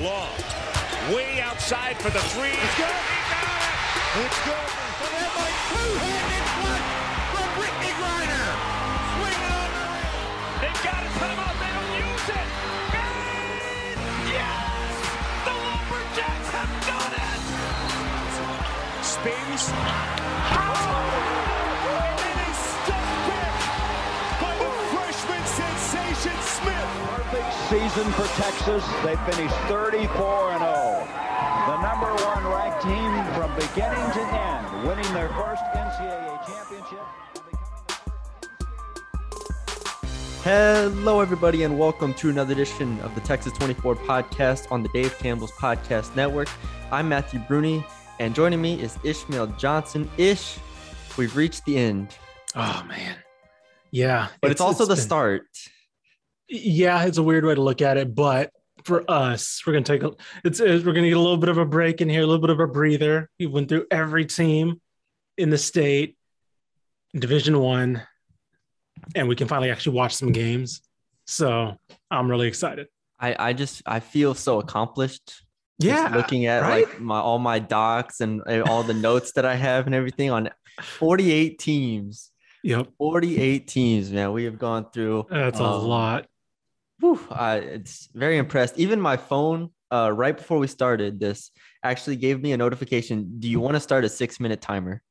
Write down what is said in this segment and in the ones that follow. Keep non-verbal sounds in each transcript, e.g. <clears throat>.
Long. Way outside for the three. It's good. It's good. So that might two-handed flush from Brittney Griner. Swing on the rim. They've got a timeout. They don't use it. And yes! The Lumberjacks have done it! Spins. Oh! Smith. Perfect season for Texas. They finished 34 and 0. The number one ranked team from beginning to end, winning their first NCAA championship. Hello, everybody, and welcome to another edition of the Texas 24 podcast on the Dave Campbell's Podcast Network. I'm Matthew Bruni, and joining me is Ishmael Johnson. Ish, we've reached the end, Oh man, yeah, but it's, also the been- start. Yeah, it's a weird way to look at it, but for us, we're gonna take a it's, we're gonna get a little bit of a break in here, a little bit of a breather. We went through every team in the state, Division One, and we can finally actually watch some games. So I'm really excited. I, I just I feel so accomplished. just looking at right? like my all my docs and all the notes that I have and everything on 48 teams. Yep, 48 teams, man. We have gone through. that's a um, lot. Whew, I, it's very impressed. Even my phone, uh, right before we started this, actually gave me a notification. Do you want to start a six minute timer?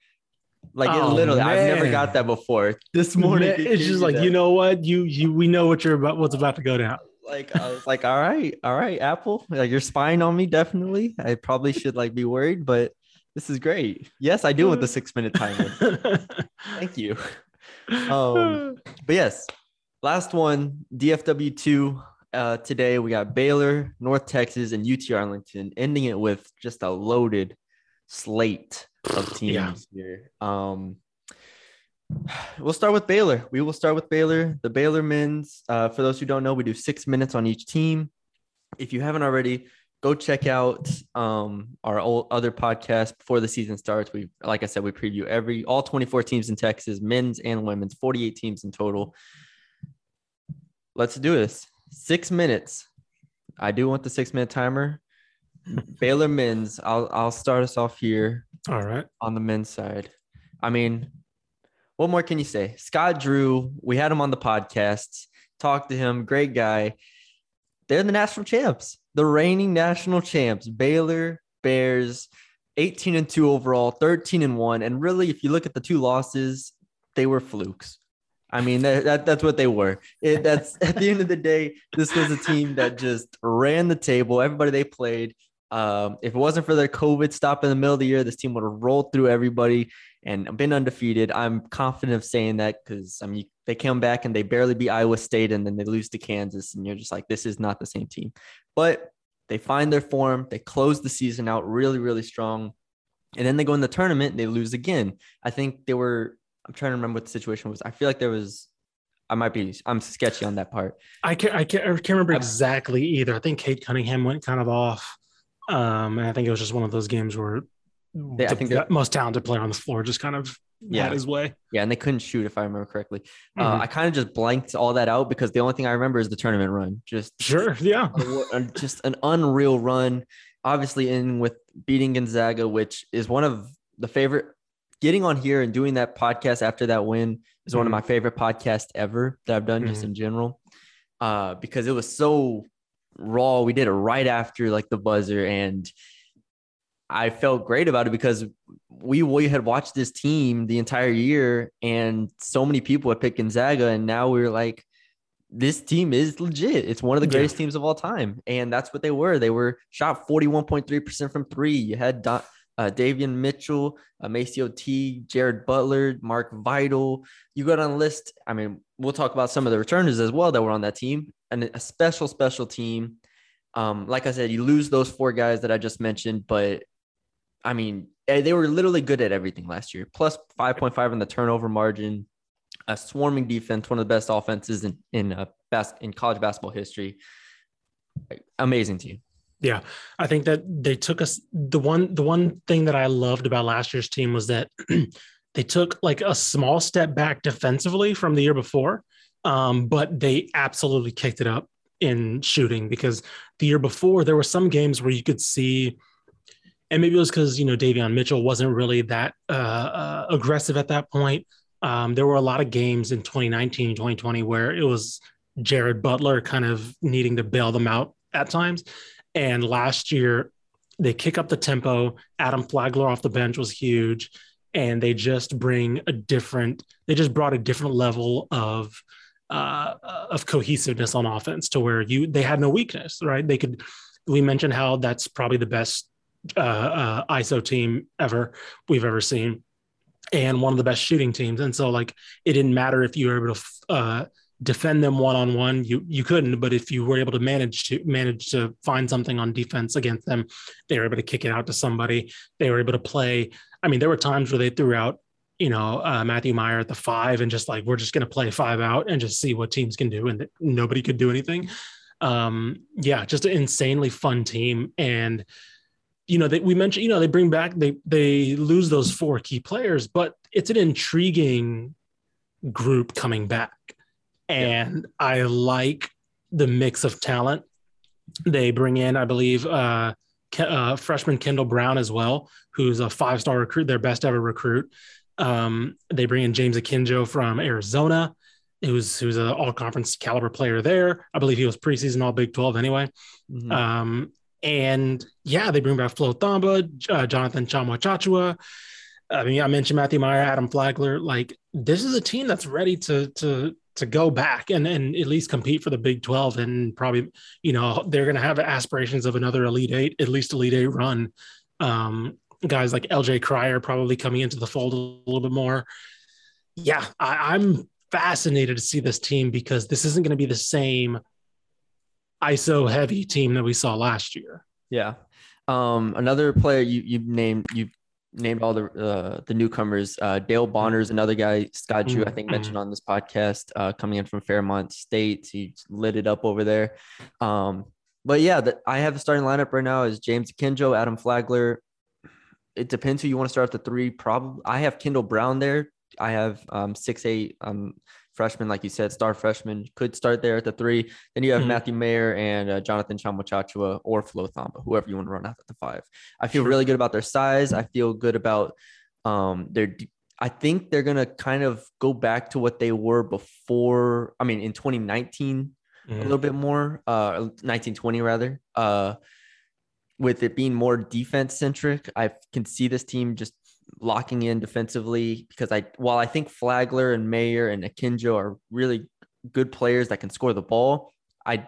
Like it Oh, literally, I've never got that before. This morning, Man, it it's just like that. you know what you you we know what you're about what's about to go down. like I was like, all right, all right, Apple, like you're spying on me. Definitely, I probably should like be worried, but this is great. Yes, I do want the six minute timer. <laughs> Thank you. Um, but yes, last one, DFW two. Uh, today we got Baylor, North Texas, and UT Arlington, ending it with just a loaded slate of <sighs> teams Yeah. here. Um, <sighs> we'll start with Baylor. We will start with Baylor. The Baylor men's. Uh, for those who don't know, we do six minutes on each team. If you haven't already, go check out um, our old other podcast before the season starts. We, like I said, we preview every all 24 teams in Texas, men's and women's, 48 teams in total. Let's do this. Six minutes. I do want the six minute timer. Baylor men's. I'll I'll start us off here All right. on the men's side. I mean, what more can you say? Scott Drew, we had him on the podcast, talked to him, great guy. They're the national champs, the reigning national champs, Baylor Bears, 18 and 2 overall, 13 and 1. And really, if you look at the two losses, they were flukes. I mean, that, that that's what they were. It, that's <laughs> at the end of the day, this was a team that just ran the table. Everybody they played. Um, if it wasn't for their COVID stop in the middle of the year, this team would have rolled through everybody and been undefeated. I'm confident of saying that because I mean they come back and they barely beat Iowa State and then they lose to Kansas, and you're just like, this is not the same team. But they find their form, they close the season out really, really strong. And then they go in the tournament they lose again. I think they were, I'm trying to remember what the situation was. I feel like there was, I might be, I'm sketchy on that part. I can't, I can't, I can't remember exactly either. I think Cade Cunningham went kind of off. Um, and I think it was just one of those games where They- I think the most talented player on the floor just kind of Yeah. had his way. Yeah, and they couldn't shoot if I remember correctly. Uh, Mhm. I kind of just blanked all that out because the only thing I remember is the tournament run. Just Sure. Yeah. a- just an unreal run. Obviously, in with beating Gonzaga, which is one of the favorite. Getting on here and doing that podcast after that win is one of Mhm. my favorite podcasts ever that I've done, just Mhm. in general, uh, because it was so raw. We did it right after like the buzzer, and I felt great about it because we we had watched this team the entire year, and so many people had picked Gonzaga, and now we are like, this team is legit. It's one of the Yeah. greatest teams of all time, and that's what they were. They were shot forty one point three percent from three. You had Don, uh, Davion Mitchell, uh, MaCio Teague, Jared Butler, Mark Vital. You go down the list. I mean, we'll talk about some of the returners as well that were on that team, and a special special team. Um, like I said, you lose those four guys that I just mentioned, but I mean, eh, they were literally good at everything last year. Plus 5.5 in the turnover margin, a swarming defense, one of the best offenses in in uh, bas- in college basketball history. Amazing team. Yeah, I think that they took us the one the one thing that I loved about last year's team was that <clears throat> they took like a small step back defensively from the year before, um, but they absolutely kicked it up in shooting because the year before there were some games where you could see, and maybe it was because you know Davion Mitchell wasn't really that uh, uh, aggressive at that point. Um, there were a lot of games in 2019, 2020 where it was Jared Butler kind of needing to bail them out at times. And last year, they kick up the tempo. Adam Flagler off the bench was huge. And they just bring a different, they just brought a different level of uh, of cohesiveness on offense to where you they had no weakness, right? They could. We mentioned how that's probably the best uh, uh, ISO team ever we've ever seen, and one of the best shooting teams. And so, like, it didn't matter if you were able to uh, defend them one on one. You you couldn't, but if you were able to manage to manage to find something on defense against them, they were able to kick it out to somebody. They were able to play. I mean, there were times where they threw out you know, uh, Matthew Mayer at the five and just like, we're just going to play five out and just see what teams can do. And nobody could do anything. Um, yeah, just an insanely fun team. And, you know, we mentioned, you know, they bring back, they, they lose those four key players, but it's an intriguing group coming back. And yeah. I like the mix of talent. They bring in, I believe, uh, uh, freshman Kendall Brown as well, who's a five star recruit, their best ever recruit. Um, they bring in James Akinjo from Arizona, who's who's an all conference caliber player there. I believe he was preseason all Big 12 anyway. Mm-hmm. Um, and yeah, they bring back Flo Thamba, uh, Jonathan Tchamwa Tchatchoua. I mean, I mentioned Matthew Mayer, Adam Flagler. Like, this is a team that's ready to to to go back and and at least compete for the Big 12 and probably, you know, they're going to have aspirations of another Elite Eight, at least Elite Eight run. Um, guys like LJ Cryer probably coming into the fold a little bit more. Yeah, I, I'm fascinated to see this team because this isn't going to be the same ISO heavy team that we saw last year. Yeah. Um, another player you you named you named all the uh, the newcomers. Uh, Dale Bonner's another guy. Scott Drew, I think, mm-hmm. mentioned on this podcast, uh, coming in from Fairmont State. He lit it up over there. Um, but yeah, the, I have the starting lineup right now is James Kinjo, Adam Flagler, it depends who you want to start at the three. Probably I have Kendall Brown there. I have um six eight um freshman, like you said, star freshman could start there at the three. Then you have mm-hmm. Matthew Mayer and uh, Jonathan Tchamwa Tchatchoua or Flo Thamba, whoever you want to run out at the five. I feel sure. really good about their size. I feel good about um their. I think they're gonna kind of go back to what they were before. I mean, in 2019, mm-hmm. a little bit more, uh, 1920 rather. Uh, with it being more defense centric, I can see this team just locking in defensively because I while I think Flagler and Mayer and Akinjo are really good players that can score the ball, I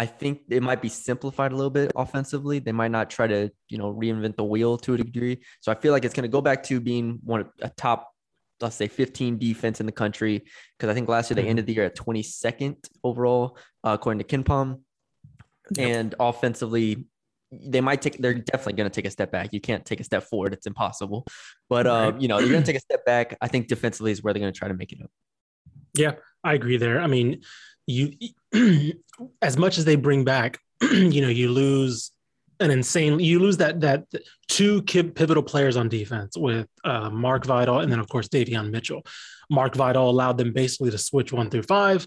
I think it might be simplified a little bit offensively. They might not try to, you know, reinvent the wheel to a degree. So I feel like it's going to go back to being one of a top, let's say 15 defense in the country. Cause I think last year they mm-hmm. ended the year at 22nd overall, uh, according to KenPom. Yep. And offensively, they might take they're definitely going to take a step back. You can't take a step forward. It's impossible. But uh, you know you're going to take a step back. I think defensively is where they're going to try to make it up. Yeah i agree there. I mean you <clears throat> as much as they bring back <clears throat> you know you lose an insane you lose that that two pivotal players on defense with uh, mark vital and then of course davion mitchell. Mark vital allowed them basically to switch one through five.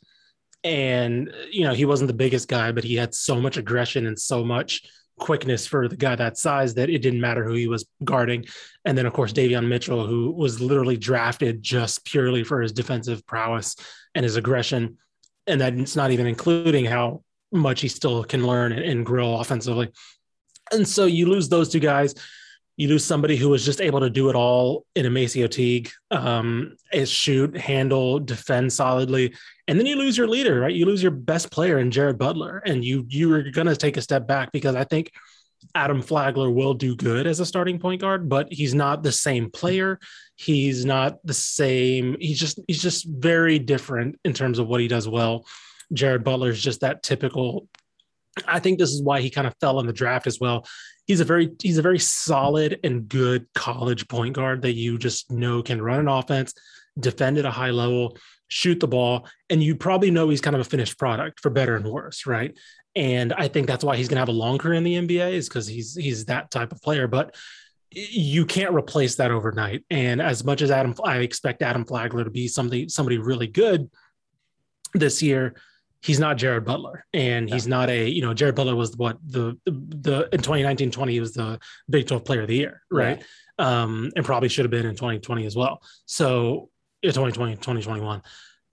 And you know he wasn't the biggest guy but he had so much aggression and so much quickness for the guy that size that it didn't matter who he was guarding. And then, of course, Davion Mitchell, who was literally drafted just purely for his defensive prowess and his aggression. And that's not even including how much he still can learn and grill offensively. And so you lose those two guys you lose somebody who was just able to do it all in MaCio Teague, um, shoot, handle, defend solidly, and then you lose your leader, right? You lose your best player in Jared Butler, and you you are going to take a step back because I think Adam Flagler will do good as a starting point guard, but he's not the same player. He's not the same. He's just he's just very different in terms of what he does well. Jared Butler is just that typical I think this is why he kind of fell in the draft as well he's a very he's a very solid and good college point guard that you just know can run an offense, defend at a high level, shoot the ball, and you probably know he's kind of a finished product for better and worse, right? And I think that's why he's going to have a long career in the NBA is because he's he's that type of player, but you can't replace that overnight. And as much as Adam, I expect Adam Flagler to be something somebody really good this year he's not Jared Butler, and he's not a you know Jared Butler was what the the in 2019-20 he was the Big 12 Player of the Year, right? Um, and probably should have been in 2020 as well. So 2020, 2021.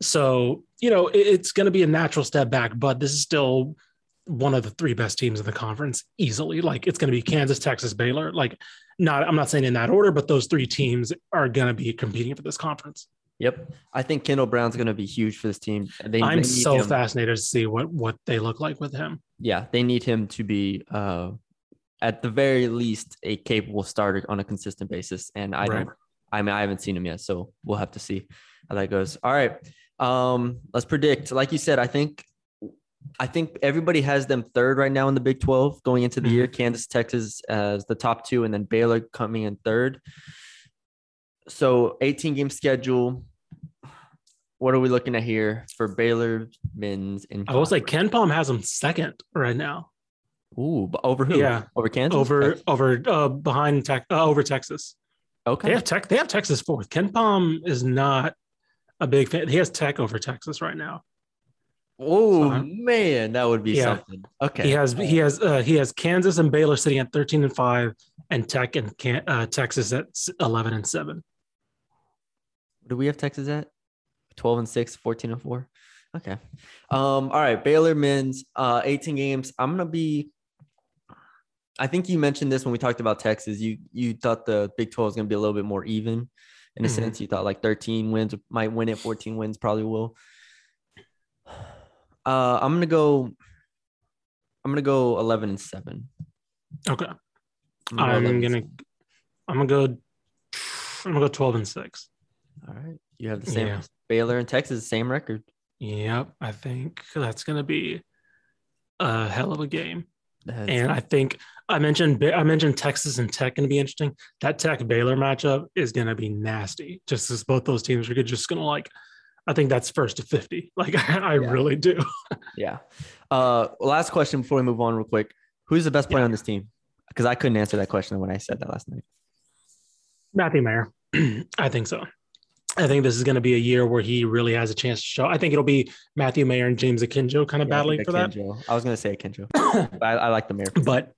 So you know it, it's going to be a natural step back, but this is still one of the three best teams in the conference easily. Like it's going to be Kansas, Texas, Baylor. Like not I'm not saying in that order, but those three teams are going to be competing for this conference. Yep. I think Kendall Brown's going to be huge for this team. They, I'm they so him- fascinated to see what what they look like with him. Yeah, they need him to be, uh, at the very least, a capable starter on a consistent basis. And I Right. don't. I mean, I haven't seen him yet, so we'll have to see how that goes. All right. Um, let's predict. Like you said, I think I think everybody has them third right now in the Big 12 going into the year. Kansas, Texas as the top two, and then Baylor coming in third. So 18 game schedule. What are we looking at here for Baylor men's? In I was like, KenPom has them second right now, Ooh, but over who? Yeah. over Kansas. over over uh, behind tech uh, over Texas. Okay. They have tech. They have Texas fourth. KenPom is not a big fan. He has Tech over Texas right now. Oh So- man, that would be Yeah. something. Okay. He has he has uh, he has Kansas and Baylor sitting at thirteen and five, and Tech and Can- uh, Texas at eleven and seven. Do we have Texas at 12 and 6, 14 and 4? Okay. Um, all right. Baylor men's uh 18 games. I'm gonna be I think you mentioned this when we talked about Texas. You you thought the Big 12 was gonna be a little bit more even in a Mhm. sense. You thought like 13 wins might win it, 14 wins probably will. Uh I'm gonna go I'm gonna go 11 and 7. Okay, I'm go I'm 11 gonna I'm gonna go. I'm gonna go twelve and six. All right. You have the same Yeah. Baylor and Texas, same record. Yep, I think that's gonna be a hell of a game. That's- And I think I mentioned I mentioned Texas and Tech going to be interesting. That Tech Baylor matchup is going to be nasty. Just as both those teams are just going to like. I think that's first to fifty. <laughs> Like I, Yeah. really do. <laughs> yeah. Uh last question before we move on real quick. Who's the best player on this team? Because I couldn't answer that question when I said that last night. Matthew Mayer. <clears throat> I think so. I think this is going to be a year where he really has a chance to show. I think it'll be Matthew Mayer and James Akinjo kind of Yeah, battling for that. I was gonna say Akinjo. <coughs> but I, I like the Mayer. but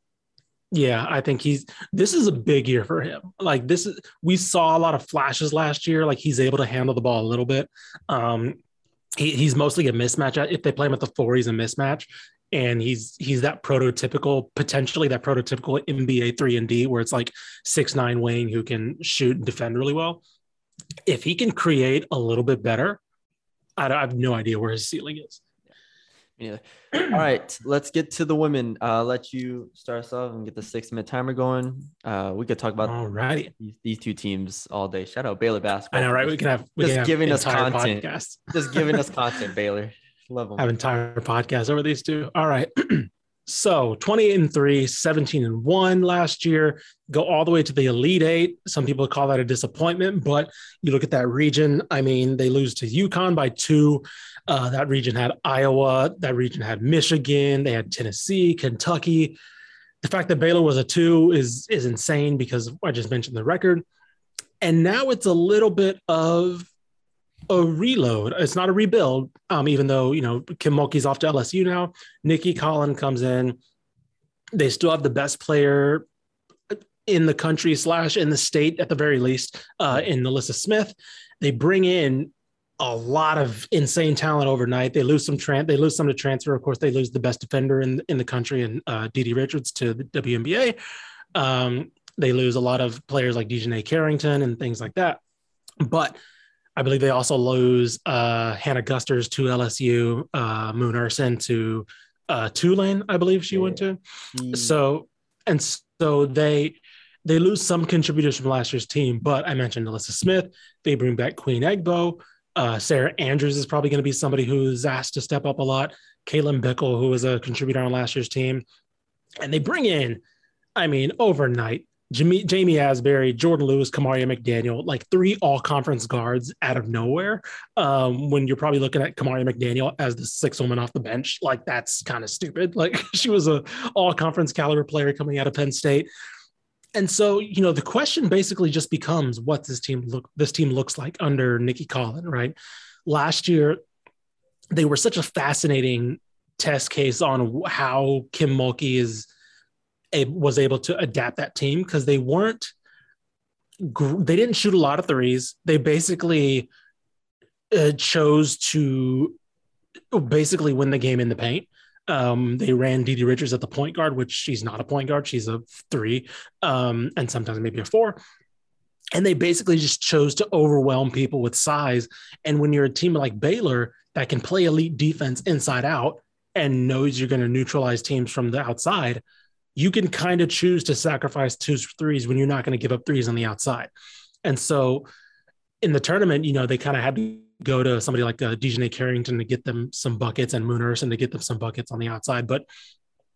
yeah, I think he's this is a big year for him. Like this is we saw a lot of flashes last year. Like he's able to handle the ball a little bit. Um, he, he's mostly a mismatch. If they play him at the four, he's a mismatch, and he's he's that prototypical, potentially that prototypical NBA three and D where it's like six nine wing who can shoot and defend really well. If he can create a little bit better, I, I have no idea where his ceiling is. Yeah. All right, let's get to the women. Uh, let you start us off and get the six minute timer going. Uh, we could talk about All righty. these, these two teams all day. Shout out Baylor basketball. I know, right? We can have we Just can have giving us content. podcasts. Just giving us <laughs> content, Baylor. Love them. have entire podcast over these two. All right. <clears throat> so 28 and 3, 17 and 1 last year, go all the way to the Elite Eight. Some people call that a disappointment, but you look at that region. I mean, they lose to UConn by two. Uh, that region had Iowa, that region had Michigan, they had Tennessee, Kentucky. The fact that Baylor was a two is is insane because I just mentioned the record. And now it's a little bit of a reload. It's not a rebuild. Um, even though you know Kim Mulkey's off to LSU now, Nicki Collen comes in. They still have the best player in the country slash in the state at the very least uh, in NaLyssa Smith. They bring in a lot of insane talent overnight. They lose some tran- they lose some to transfer. Of course, they lose the best defender in in the country and uh, DiDi Richards to the WNBA. Um, they lose a lot of players like DiJonai Carrington and things like that. But I believe they also lose uh, Hannah Gusters to LSU, uh, Moon Ursin to uh, Tulane, I believe she went to. She- So and so they they lose some contributors from last year's team, but I mentioned Alyssa Smith. They bring back Queen Egbo. Uh, Sarah Andrews is probably going to be somebody who's asked to step up a lot. Caitlin Bickle, who was a contributor on last year's team, and they bring in, I mean, overnight. Ja'Mee, Ja'Mee Asberry, Jordan Lewis, Kamaria McDaniel, like three all conference guards out of nowhere. Um, when you're probably looking at Kamaria McDaniel as the sixth woman off the bench, like that's kind of stupid. <laughs> Like she was a all conference caliber player coming out of Penn State. And so, you know, the question basically just becomes what this team look this team looks like under Nicki Collen, right? Last year, they were such a fascinating test case on how Kim Mulkey is was able to adapt that team because they weren't they didn't shoot a lot of threes. They basically uh, chose to basically win the game in the paint. Um, they ran DiDi Richards at the point guard, which she's not a point guard; she's a three, um, and sometimes maybe a four. And they basically just chose to overwhelm people with size. And when you're a team like Baylor that can play elite defense inside out and knows you're going to neutralize teams from the outside, you can kind of choose to sacrifice two threes when you're not going to give up threes on the outside. And so in the tournament, you know, they kind of had to go to somebody like uh, DiJonai Carrington to get them some buckets and Moon Ursin to get them some buckets on the outside. But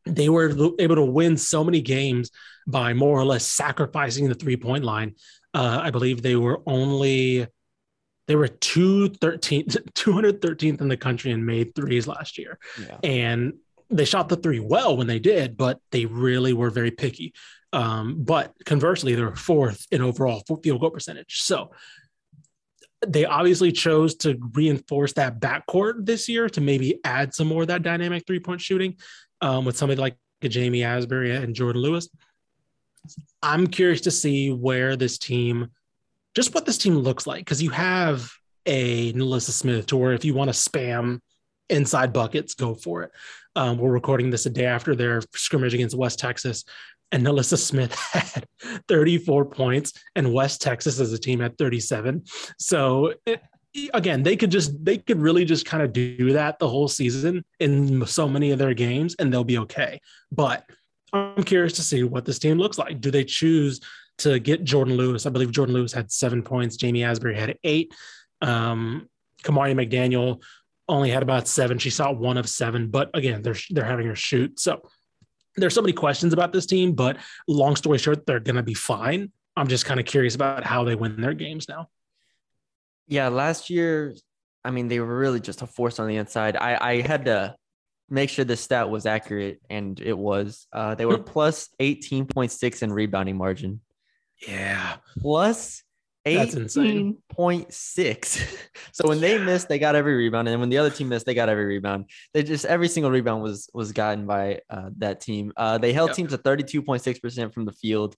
they were able to win so many games by more or less sacrificing the three point line. Uh, I believe they were only they were 213th, <laughs> 213th in the country and made threes last year. Yeah. And they shot the three well when they did, but they really were very picky. Um, but conversely, they're fourth in overall field goal percentage. So they obviously chose to reinforce that backcourt this year to maybe add some more of that dynamic three point shooting um, with somebody like Ja'Mee Asberry and Jordan Lewis. I'm curious to see where this team, just what this team looks like, because you have a NaLyssa Smith to where if you want to spam inside buckets, go for it. Um, we're recording this a day after their scrimmage against West Texas, and NaLyssa Smith <laughs> had 34 points, and West Texas as a team had 37. So it, again, they could just they could really just kind of do that the whole season in so many of their games, and they'll be okay. But I'm curious to see what this team looks like. Do they choose to get Jordan Lewis? I believe Jordan Lewis had seven points. Ja'Mee Asberry had eight. Um, Kamari McDaniel only had about seven. She saw one of seven, but again, they're they're having her shoot. So there's so many questions about this team, but long story short, they're gonna be fine. I'm just kind of curious about how they win their games now. Yeah, last year, I mean, they were really just a force on the inside. I I had to make sure the stat was accurate, and it was. Uh, they were plus 18.6 in rebounding margin. Yeah, plus 18.6. <laughs> so when they missed, they got every rebound. And when the other team missed, they got every rebound. They just every single rebound was was gotten by uh, that team. Uh, they held yep. teams at 32.6% from the field.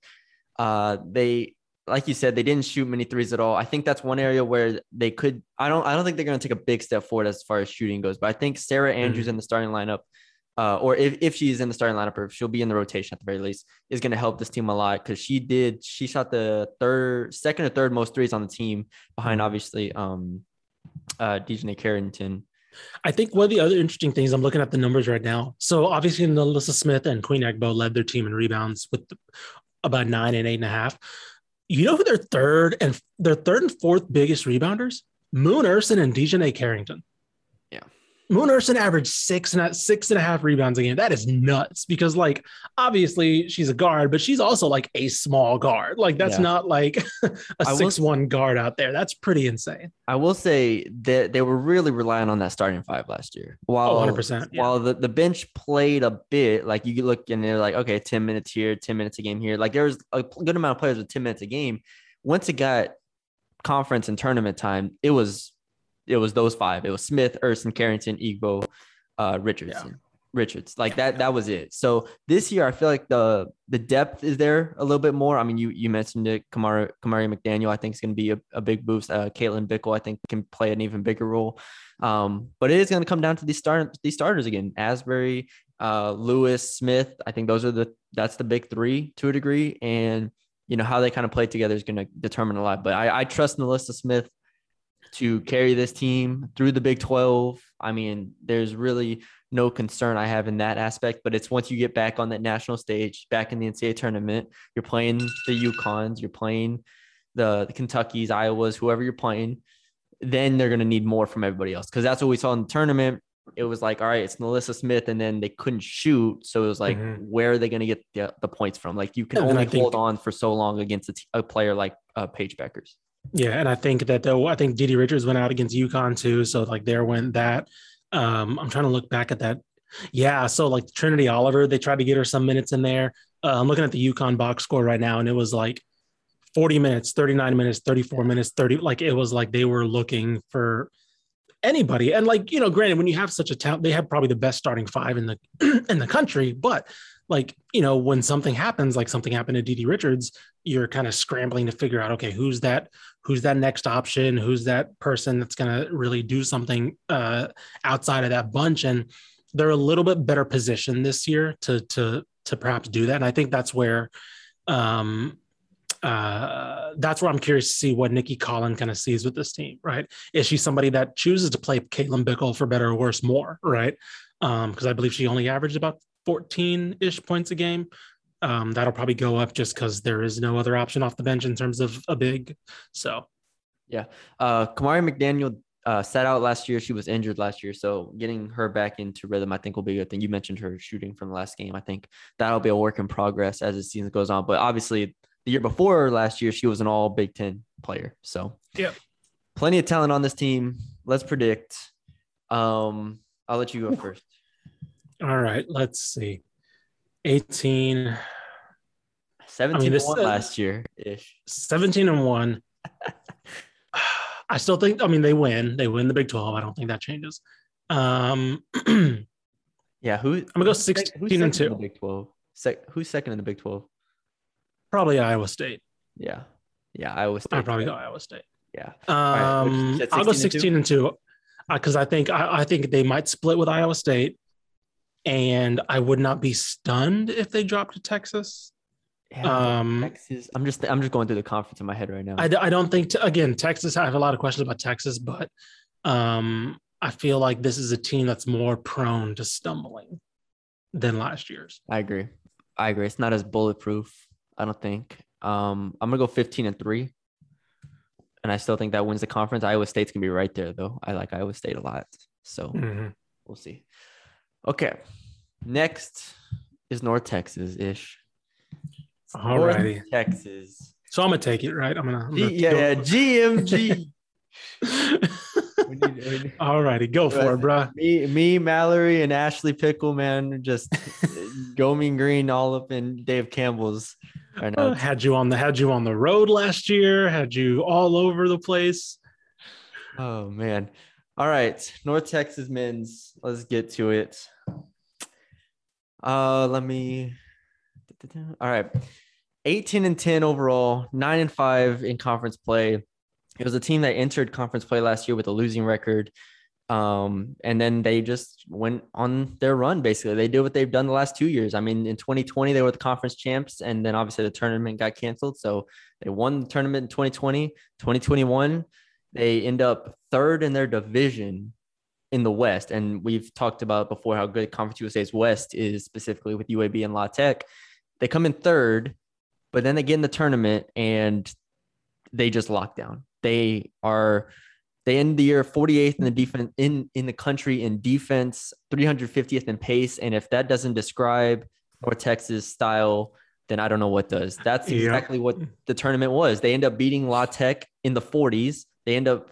Uh, they like you said, they didn't shoot many threes at all. I think that's one area where they could. I don't. I don't think they're going to take a big step forward as far as shooting goes. But I think Sarah Andrews mm-hmm. in the starting lineup uh, or if, if she's in the starting lineup or if she'll be in the rotation at the very least, is going to help this team a lot because she did she shot the third, second or third most threes on the team behind obviously um, uh, DiJonai Carrington. I think one of the other interesting things I'm looking at the numbers right now. So obviously, NaLyssa Smith and Queen Egbo led their team in rebounds with about nine and eight and a half. You know who their third and their third and fourth biggest rebounders? Moon Ursin and DiJonai Carrington. Moon Ursin averaged six and a, six and a half rebounds a game. That is nuts because, like, obviously she's a guard, but she's also like a small guard. Like, that's yeah. not like <laughs> a six one guard out there. That's pretty insane. I will say that they were really relying on that starting five last year. While oh, 100%, yeah. while the, the bench played a bit, like you look and they're like, okay, 10 minutes here, 10 minutes a game here. Like, there was a good amount of players with 10 minutes a game. Once it got conference and tournament time, it was it was those five. It was Smith, Ursin, Carrington, Egbo, uh, Richardson. Yeah. Richards. Like that, that was it. So this year, I feel like the the depth is there a little bit more. I mean, you you mentioned it, Kamari Kamari McDaniel. I think is going to be a, a big boost. Uh, Caitlin Bickle, I think, can play an even bigger role. Um, but it is going to come down to these start these starters again. Asberry, uh, Lewis, Smith. I think those are the that's the big three to a degree, and you know how they kind of play together is going to determine a lot. But I, I trust NaLyssa Smith to carry this team through the Big 12. I mean, there's really no concern I have in that aspect, but it's once you get back on that national stage, back in the NCAA tournament, you're playing the UConns, you're playing the, the Kentuckies, Iowas, whoever you're playing, then they're going to need more from everybody else. Cause that's what we saw in the tournament. It was like, all right, it's NaLyssa Smith, and then they couldn't shoot. So it was like, mm-hmm. where are they going to get the, the, points from? Like, you can and only hold on for so long against a, t- a player like uh, Paige Bueckers. Yeah, and I think that though I think DiDi Richards went out against UConn too, so like there went that. Um, I'm trying to look back at that. Yeah, so like Trinity Oliver, they tried to get her some minutes in there. Uh, I'm looking at the UConn box score right now, and it was like 40 minutes, 39 minutes, 34 minutes, 30. Like it was like they were looking for anybody. And like, you know, granted, when you have such a talent, they have probably the best starting five in the <clears throat> in the country. But like, you know, when something happens, like something happened to Didi Richards, you're kind of scrambling to figure out, okay, who's that, who's that next option, who's that person that's gonna really do something uh outside of that bunch. And they're a little bit better positioned this year to to to perhaps do that. And I think that's where um uh, that's where I'm curious to see what Nicki Collen kind of sees with this team, right? Is she somebody that chooses to play Caitlin Bickle for better or worse more, right? Because um, I believe she only averaged about 14 ish points a game. Um, that'll probably go up just because there is no other option off the bench in terms of a big. So, yeah. Uh, Kamari McDaniel uh, sat out last year. She was injured last year. So getting her back into rhythm, I think, will be a good thing. You mentioned her shooting from the last game. I think that'll be a work in progress as the season goes on. But obviously, the year before last year, she was an all Big Ten player. So, yeah, plenty of talent on this team. Let's predict. Um, I'll let you go first. All right, let's see. 18 17 I mean, this, one uh, last year ish. 17 and 1. <laughs> I still think I mean they win. They win the Big 12. I don't think that changes. Um <clears throat> Yeah, who I'm gonna go 16 and 2. Big 12. Sec, who's second in the Big 12? Probably Iowa State. Yeah. Yeah. Iowa State. I'd probably go Iowa State. Yeah. Um, right, I'll go 16 and 2 because uh, I think I, I think they might split with Iowa State. And I would not be stunned if they dropped to Texas. Yeah, um, Texas. I'm just I'm just going through the conference in my head right now. I, I don't think again Texas. I have a lot of questions about Texas, but um, I feel like this is a team that's more prone to stumbling than last year's. I agree. I agree. It's not as bulletproof. I don't think. Um, I'm gonna go 15 and three, and I still think that wins the conference. Iowa State's gonna be right there, though. I like Iowa State a lot, so mm-hmm. we'll see. Okay, next is North Texas ish. Alrighty, Texas. So I'm gonna take it, right? I'm gonna, I'm gonna G- yeah, yeah, GMG. <laughs> we need, we need. All righty, go for it, bro. Me, me, Mallory, and Ashley Pickle, man, just going green all up in Dave Campbell's. Right now. Uh, had you on the had you on the road last year? Had you all over the place? Oh man! All right, North Texas men's. Let's get to it. Uh, let me. All right, 18 and 10 overall, nine and five in conference play. It was a team that entered conference play last year with a losing record. Um, and then they just went on their run. Basically, they did what they've done the last two years. I mean, in 2020 they were the conference champs, and then obviously the tournament got canceled. So they won the tournament in 2020. 2021, they end up third in their division in the West. And we've talked about before how good Conference USA's West is specifically with UAB and La Tech. They come in third, but then they get in the tournament and they just lock down. They are they end the year 48th in the defense in in the country in defense, 350th in pace, and if that doesn't describe North Texas style, then I don't know what does. That's exactly what the tournament was. They end up beating La Tech in the 40s. They end up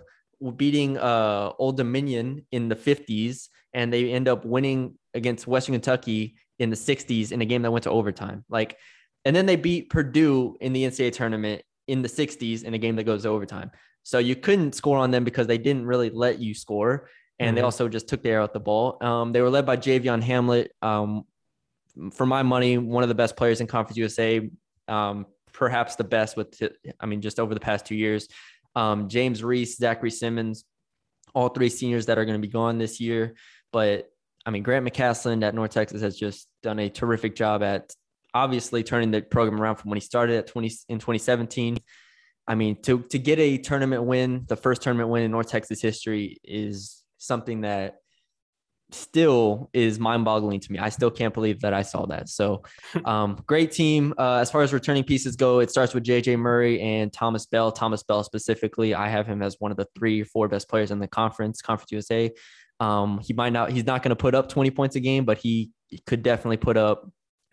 beating uh, Old Dominion in the 50s, and they end up winning against Western Kentucky in the 60s in a game that went to overtime. Like, and then they beat Purdue in the NCAA tournament in the 60s in a game that goes to overtime. So you couldn't score on them because they didn't really let you score. And mm-hmm. they also just took the air out the ball. Um, they were led by Javion Hamlet. Um, for my money, one of the best players in Conference USA, um, perhaps the best with, I mean, just over the past two years. Um, James Reese, Zachary Simmons, all three seniors that are going to be gone this year. But I mean, Grant McCasland at North Texas has just done a terrific job at obviously turning the program around from when he started at 20 in 2017. I mean, to to get a tournament win, the first tournament win in North Texas history is something that still is mind-boggling to me. I still can't believe that I saw that. So, <laughs> um, great team. Uh, as far as returning pieces go, it starts with JJ Murray and Thomas Bell. Thomas Bell specifically, I have him as one of the three four best players in the conference, Conference USA. Um, he might not, he's not going to put up 20 points a game, but he could definitely put up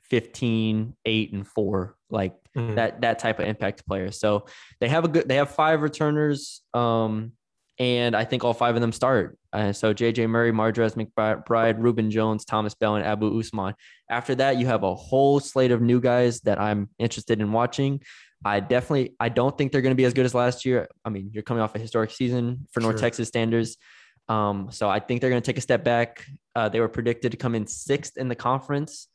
15, 8, and 4, like mm-hmm. that that type of impact player. So they have a good they have five returners. Um, and I think all five of them start. Uh, so JJ Murray, Mardrez McBride, Rubin Jones, Thomas Bell, and Abou Ousmane. After that, you have a whole slate of new guys that I'm interested in watching. I definitely I don't think they're going to be as good as last year. I mean, you're coming off a historic season for North. Texas standards. Um, so I think they're going to take a step back. Uh, they were predicted to come in sixth in the conference.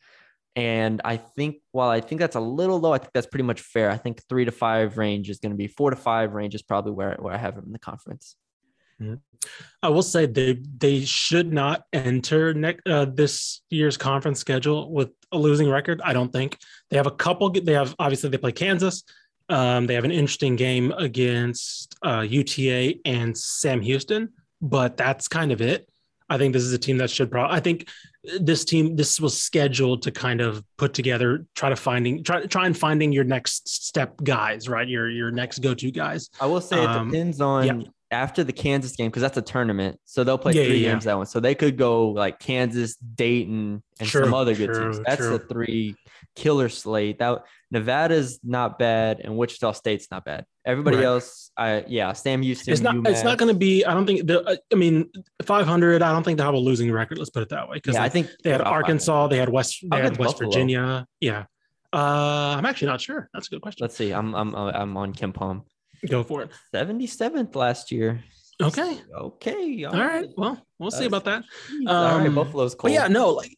And I think, while I think that's a little low, I think that's pretty much fair. I think three to five range is going to be four to five range is probably where, where I have them in the conference. I will say they they should not enter next uh, this year's conference schedule with a losing record. I don't think they have a couple. They have obviously they play Kansas. Um, they have an interesting game against uh, UTA and Sam Houston, but that's kind of it. I think this is a team that should probably. I think this team this was scheduled to kind of put together, try to finding try try and finding your next step guys, right? Your your next go to guys. I will say it Um, depends on yeah. After the Kansas game because that's a tournament. So they'll play Yeah, three yeah, games that one. So they could go like Kansas, Dayton, and some True, other good teams. true, That's the true. three killer slate. That Nevada's not bad and Wichita State's not bad. Everybody Right. else, I yeah, Sam Houston. It's not. It's not going to be. I don't think. The, I mean, 500. I don't think they'll have a losing record. Let's put it that way. Because Yeah, I think they had about 500. Arkansas. They had West. They I'll had West Buffalo. Virginia. Yeah. Uh, I'm actually not sure. That's a good question. Let's see. I'm I'm I'm on KenPom. Go for it. 77th last year. Okay. Okay. All right. Well, we'll see about that. Jeez, all right. Um, Buffalo's cold. But yeah, no, like,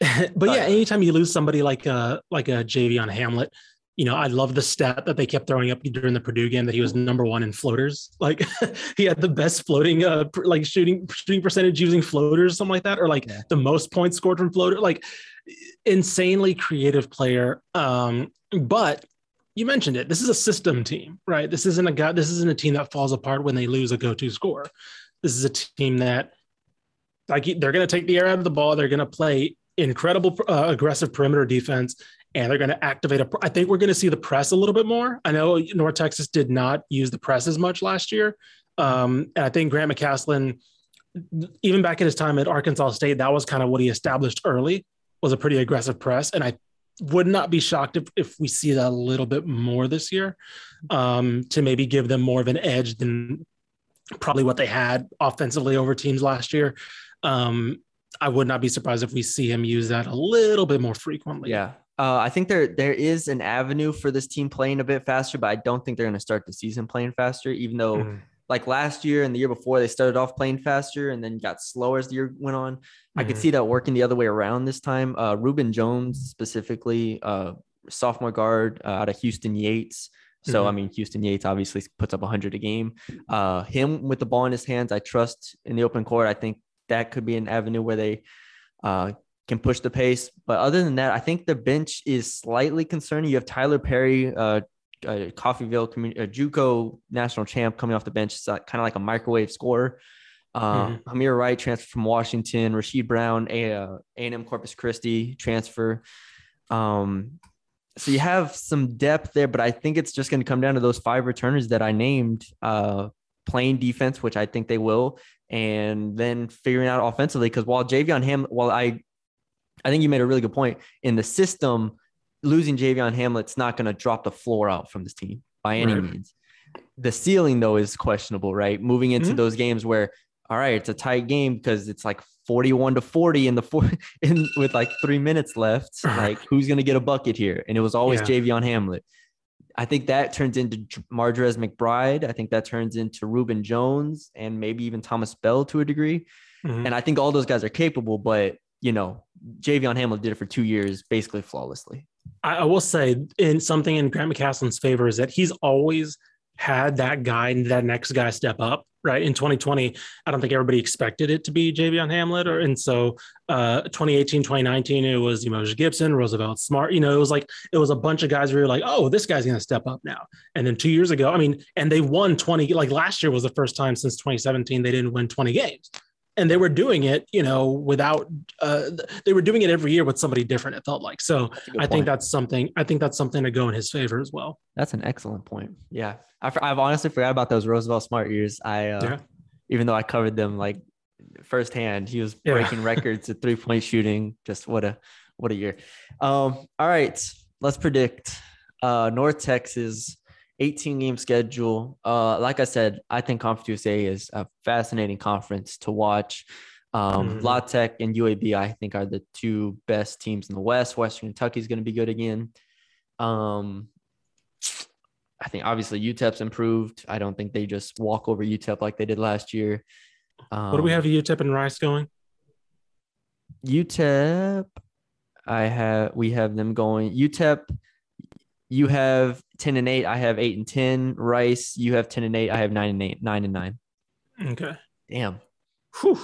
<laughs> but yeah, anytime you lose somebody like uh like a Javion Hamlet, you know, I love the stat that they kept throwing up during the Purdue game that he was number one in floaters. <laughs> Like <laughs> he had the best floating uh like shooting shooting percentage using floaters, something like that, or like Yeah. the most points scored from floater. Like insanely creative player. Um, but you mentioned it. This is a system team, right? This isn't a guy. This isn't a team that falls apart when they lose a go-to score. This is a team that, like, they're going to take the air out of the ball. They're going to play incredible uh, aggressive perimeter defense, and they're going to activate a. I think we're going to see the press a little bit more. I know North Texas did not use the press as much last year, um, and I think Grant McCasland, even back in his time at Arkansas State, that was kind of what he established early was a pretty aggressive press, and I would not be shocked if, if we see that a little bit more this year um, to maybe give them more of an edge than probably what they had offensively over teams last year. Um, I would not be surprised if we see him use that a little bit more frequently. Yeah. Uh, I think there there is an avenue for this team playing a bit faster, but I don't think they're going to start the season playing faster. Even though, Mhm. Like last year and the year before, they started off playing faster and then got slower as the year went on. I could Mhm. see that working the other way around this time. Uh, Rubin Jones specifically, uh, sophomore guard uh, out of Houston Yates. So Mhm. I mean, Houston Yates obviously puts up 100 a game. Uh, him with the ball in his hands, I trust in the open court. I think that could be an avenue where they uh, can push the pace. But other than that, I think the bench is slightly concerning. You have Tyler Perry, uh, uh, Coffeyville community, uh, JUCO national champ coming off the bench, it's kind of like a microwave scorer. Uh, Mhm. Hamir Wright transfer from Washington, Rasheed Brown, a uh, A&M Corpus Christi transfer. Um, so you have some depth there, but I think it's just going to come down to those five returners that I named, uh, playing defense, which I think they will, and then figuring out offensively. Because while Javion Ham, while I, I think you made a really good point in the system, losing Javion Hamlet's not going to drop the floor out from this team by any Right. means. The ceiling though is questionable, right? Moving into Mhm. those games where, all right, it's a tight game because it's like 41 to 40 in the <laughs> four in with like three minutes left. <laughs> Like who's going to get a bucket here? And it was always Yeah. Javion Hamlet. I think that turns into Mardrez McBride. I think that turns into Rubin Jones and maybe even Thomas Bell to a degree. Mhm. And I think all those guys are capable, but you know, Javion Hamlet did it for two years, basically flawlessly. I, I will say in something in Grant McCasland's favor is that he's always had that guy that next guy step up. Right in 2020, I don't think everybody expected it to be Javion Hamlet, or and so uh, 2018, 2019, it was Emoji Gibson, Roosevelt Smart. You know, it was like it was a bunch of guys where you're like, oh, this guy's going to step up now. And then two years ago, I mean, and they won 20. Like last year was the first time since 2017 they didn't win 20 games, and they were doing it, you know, without. Uh, they were doing it every year with somebody different. It felt like so. That's a good I think that's something. I think that's something to go in his favor as well. That's an excellent point. Yeah, I, have honestly forgot about those Roosevelt Smart years. I, uh, Yeah. even though I covered them like firsthand, he was Yeah. breaking <laughs> records at three point shooting. Just what a what a year. Um, all right, let's predict uh, North Texas 18 game schedule. Uh, like I said, I think Conference USA is a fascinating conference to watch. Um, Mhm. La Tech and UAB, I think, are the two best teams in the West. Western Kentucky is going to be good again. Um, I think obviously UTEP's improved. I don't think they just walk over UTEP like they did last year. Um, what do we have UTEP and Rice going? UTEP. I have we have them going. UTEP. You have ten and eight. I have eight and ten. Rice. You have ten and eight. I have nine and eight. Nine and nine. Okay. Damn. Whew.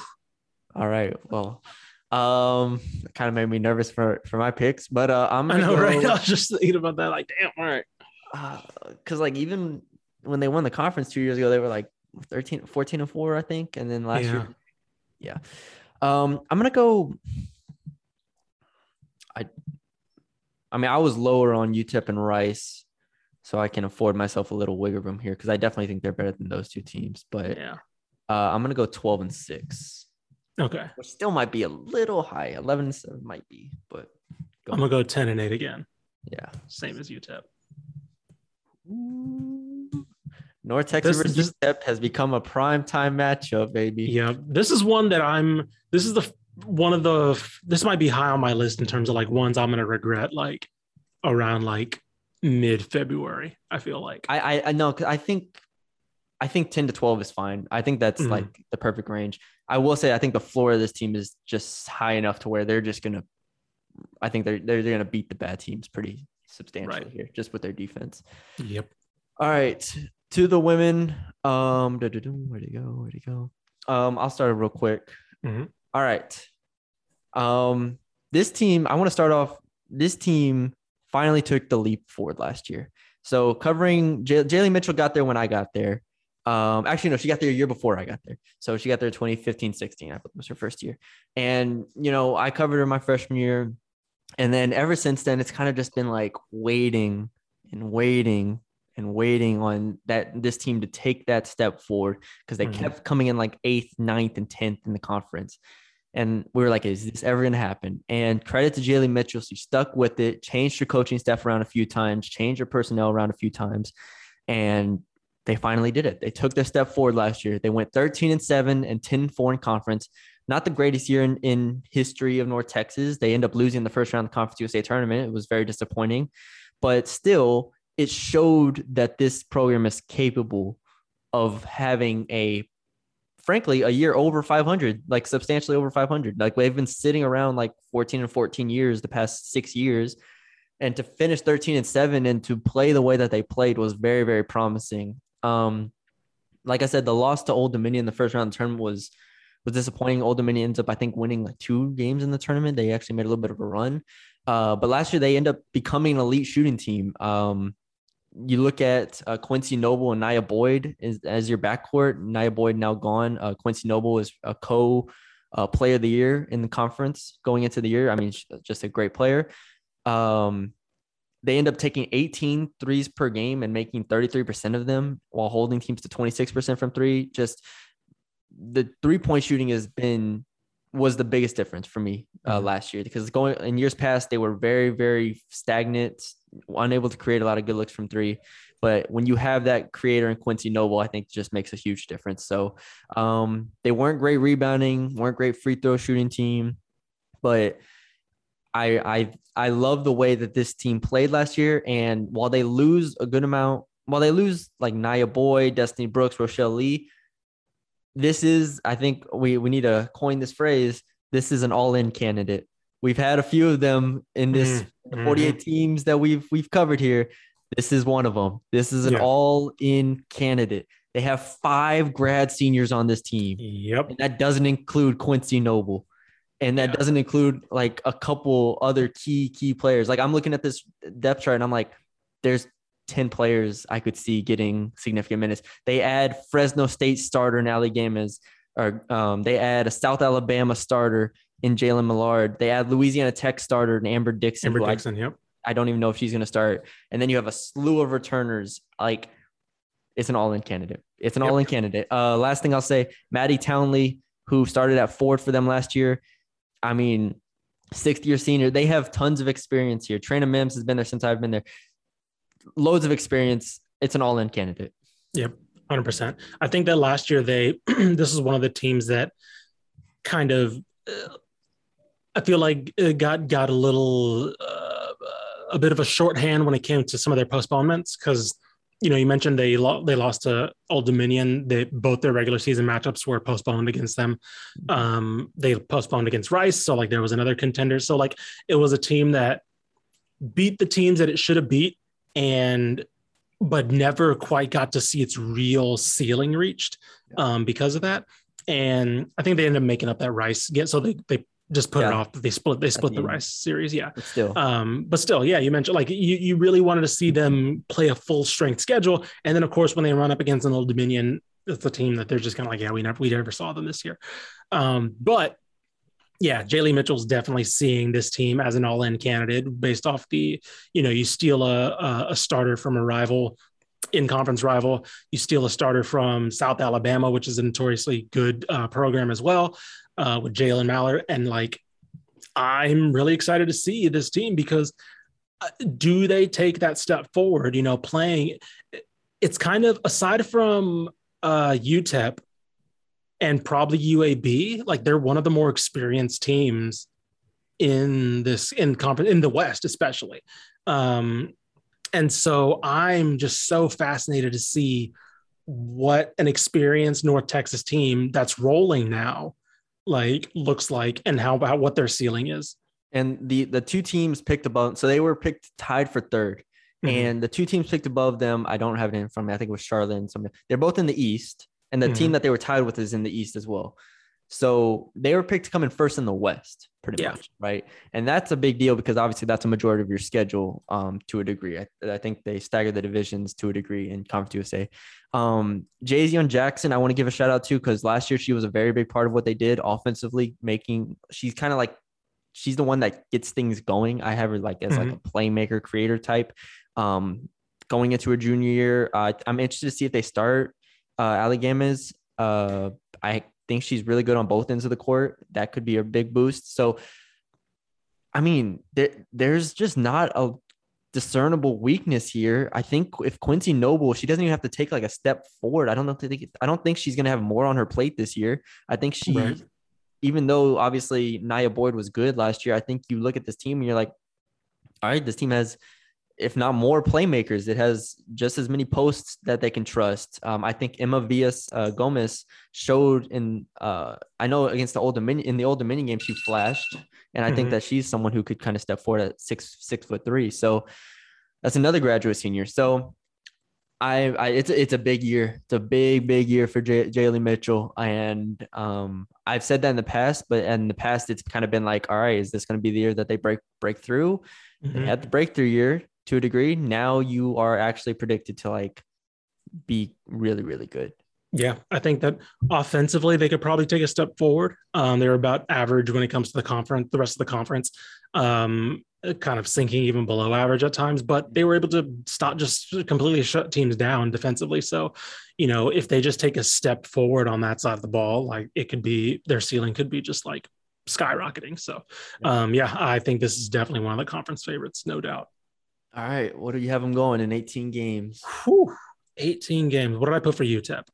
All right. Well, um, kind of made me nervous for for my picks, but uh, I'm I know, go, right? <laughs> I was just thinking about that. Like, damn, all right. because like even when they won the conference two years ago, they were like 13, 14 and four, I think, and then last year, yeah. Um, I'm gonna go. I, I mean, I was lower on UTEP and Rice, so I can afford myself a little wiggle room here because I definitely think they're better than those two teams. But Yeah. uh, I'm gonna go 12 and six, Okay. which still might be a little high. 11 and seven might be, but go I'm gonna go 10 and 8 again. yeah. Same as UTEP. North Texas This- versus UTEP has become a prime time matchup, baby. Yeah. This is one that I'm this is the one of the this might be high on my list in terms of like ones I'm gonna regret like around like mid February. I feel like. I I, know I think I think 10 to 12 is fine. I think that's Mhm. like the perfect range. I will say I think the floor of this team is just high enough to where they're just gonna I think they're they're, they're gonna beat the bad teams pretty substantially Right. here just with their defense. Yep. All right. To the women. Um where'd it go? Where'd it go? Um, I'll start real quick. Mhm. All right. Um, this team, I want to start off. This team finally took the leap forward last year. So covering J- Jalie Mitchell got there when I got there. Um, actually, no, she got there a year before I got there. So she got there 2015, 16. I believe it was her first year. And, you know, I covered her my freshman year. And then ever since then, it's kind of just been like waiting and waiting and waiting on that this team to take that step forward because they Mhm. kept coming in like eighth, ninth, and tenth in the conference. And we were like, is this ever going to happen? And credit to Jalie Mitchell. She stuck with it, changed her coaching staff around a few times, changed her personnel around a few times. And they finally did it. They took their step forward last year. They went 13 and 7 and 10 and 4 in conference. Not the greatest year in, in history of North Texas. They end up losing the first round of the Conference USA tournament. It was very disappointing. But still, it showed that this program is capable of having a frankly a year over 500 like substantially over 500 like they've been sitting around like 14 and 14 years the past six years. And to finish 13 and 7 and to play the way that they played was very very promising. Um like i said the loss to old dominion in the first round of the tournament was was disappointing. Old dominion ends up i think winning like two games in the tournament. They actually made a little bit of a run. Uh but last year they end up becoming an elite shooting team. Um you look at uh, Quincy Noble and Nia Boyd as, as your backcourt. Nia Boyd now gone. Uh, Quincy Noble is a co uh, player of the year in the conference going into the year. I mean, just a great player. Um, they end up taking 18 threes per game and making 33% of them while holding teams to 26% from three. Just the three point shooting has been was the biggest difference for me uh, Mhm. last year because going in years past they were very very stagnant unable to create a lot of good looks from three but when you have that creator in quincy noble i think just makes a huge difference so um, they weren't great rebounding weren't great free throw shooting team but I, I I love the way that this team played last year. And while they lose a good amount, while they lose like Nia Boyd, Destiny Brooks, Rochelle Lee, this is I think we we need to coin this phrase. This is an all-in candidate. We've had a few of them in this Mhm, 48 teams that we've we've covered here. This is one of them. This is an Yeah. all-in candidate. They have five grad seniors on this team Yep. and that doesn't include Quincy Noble. And that doesn't include like a couple other key key players. Like I'm looking at this depth chart and I'm like, there's 10 players I could see getting significant minutes. They add Fresno State starter in Ali Gamas, or um, they add a South Alabama starter in Jalen Millard. They add Louisiana Tech starter in Amber Dixon. Amber who I- Dixon. Yep. I don't even know if she's going to start. And then you have a slew of returners. Like it's an all in candidate. It's an Yep. all in candidate. Uh, last thing I'll say Maddie Townley, who started at Ford for them last year. I mean, sixth year senior. They have tons of experience here. Trina Mims has been there since I've been there. Loads of experience. It's an all in candidate. Yep, Hundred percent. I think that last year they <clears throat> this is one of the teams that kind of uh, I feel like it got got a little uh, a bit of a shorthand when it came to some of their postponements because you know, you mentioned they lo- they lost to Old Dominion. They both their regular season matchups were postponed against them. Um, they postponed against Rice, so like there was another contender. So like it was a team that beat the teams that it should have beat, and but never quite got to see its real ceiling reached um, because of that. And I think they ended up making up that Rice get so they they just put it off. They split they split the the. Rice series. Yeah. But still, Um, but still, yeah, you mentioned like you, you really wanted to see them play a full strength schedule. And then of course, when they run up against an old Dominion, it's a team that they're just kind of like, yeah, we never we never saw them this year. Um, but yeah, Jalie Mitchell's definitely seeing this team as an all-in candidate based off the, you know, you steal a, a, a starter from a rival in conference rival, you steal a starter from South Alabama, which is a notoriously good uh, program as well, uh, with Jalen Mallard. And like, I'm really excited to see this team because uh, do they take that step forward? You know, playing, it's kind of aside from uh, UTEP and probably UAB, like they're one of the more experienced teams in this in conference in the West, especially. Um, and so I'm just so fascinated to see what an experienced North Texas team that's rolling now like looks like and how about what their ceiling is. and the the two teams picked above, so they were picked tied for 3rd Mhm. and the two teams picked above them. I don't have it in front of me. I think it was Charlotte and something. They're both in the East, and the team that they were tied with is in the East as well. So they were picked to come in first in the West, pretty Yeah. much, right? And that's a big deal because obviously that's a majority of your schedule, um, to a degree. I, I think they stagger the divisions to a degree in Conference USA. Um, Jayzion Jackson, I want to give a shout out to because last year she was a very big part of what they did offensively, making. She's kind of like she's the one that gets things going. I have her like as like a playmaker creator type. Um, going into her junior year, uh, I'm interested to see if they start uh, Ali Games. Uh, I think she's really good on both ends of the court. That could be a big boost. So, I mean, there, there's just not a discernible weakness here. I think if Quincy Noble, she doesn't even have to take like a step forward. I don't know. Think, I don't think she's gonna have more on her plate this year. I think she, Right. even though obviously Nia Boyd was good last year, I think you look at this team and you're like, all right, this team has, if not more playmakers, it has just as many posts that they can trust. Um, I think Emma Villas uh, Gomez showed in, uh, I know against the old Dominion in the old Dominion game, she flashed, and I think Mhm. that she's someone who could kind of step forward at six six foot three. So that's another graduate senior. So I, I it's a, it's a big year. It's a big big year for J- Jalie Mitchell, and um, I've said that in the past, but in the past it's kind of been like, all right, is this going to be the year that they break break through? They Mhm. had the breakthrough year to a degree. Now you are actually predicted to like be really really good. Yeah, I think that offensively they could probably take a step forward. Um, they're about average when it comes to the conference, the rest of the conference, um, kind of sinking even below average at times. But they were able to stop just completely shut teams down defensively. So, you know, if they just take a step forward on that side of the ball, like it could be their ceiling could be just like skyrocketing. So, um, yeah, I think this is definitely one of the conference favorites, no doubt. All right, what do you have them going in 18 games? Whew, 18 games. What did I put for UTEP?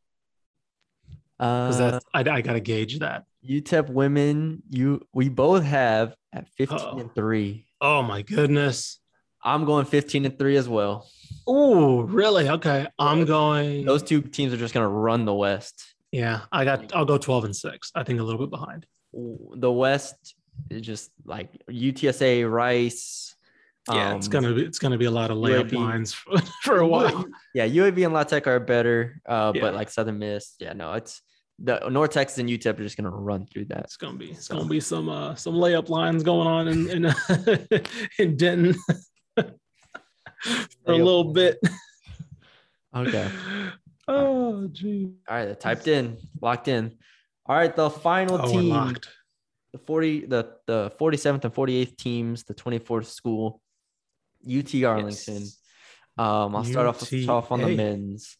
Because Uh, I, I got to gauge that. UTEP women, you we both have at 15 Uh-oh. and three. Oh my goodness. I'm going 15 and three as well. Oh, really? Okay. I'm going. Those two teams are just going to run the West. yeah, I got. I'll go 12 and six. I think a little bit behind. The West is just like UTSA, Rice. Yeah, it's um, gonna be. It's gonna be a lot of layup UAB. lines <laughs> for, for a while. Yeah, UAB and La Tech are better, uh, Yeah. but like Southern Miss, yeah, no, it's the North Texas and UTEP are just going to run through that. It's gonna be. It's gonna be some uh some layup lines going on in in, <laughs> in Denton <laughs> for a little bit. Okay. Oh, gee. All right, typed in, locked in. All right, the final Oh, team. locked. the 40 the the 47th and 48th teams the 24th school ut arlington. Yes. um i'll start off, start off on the men's.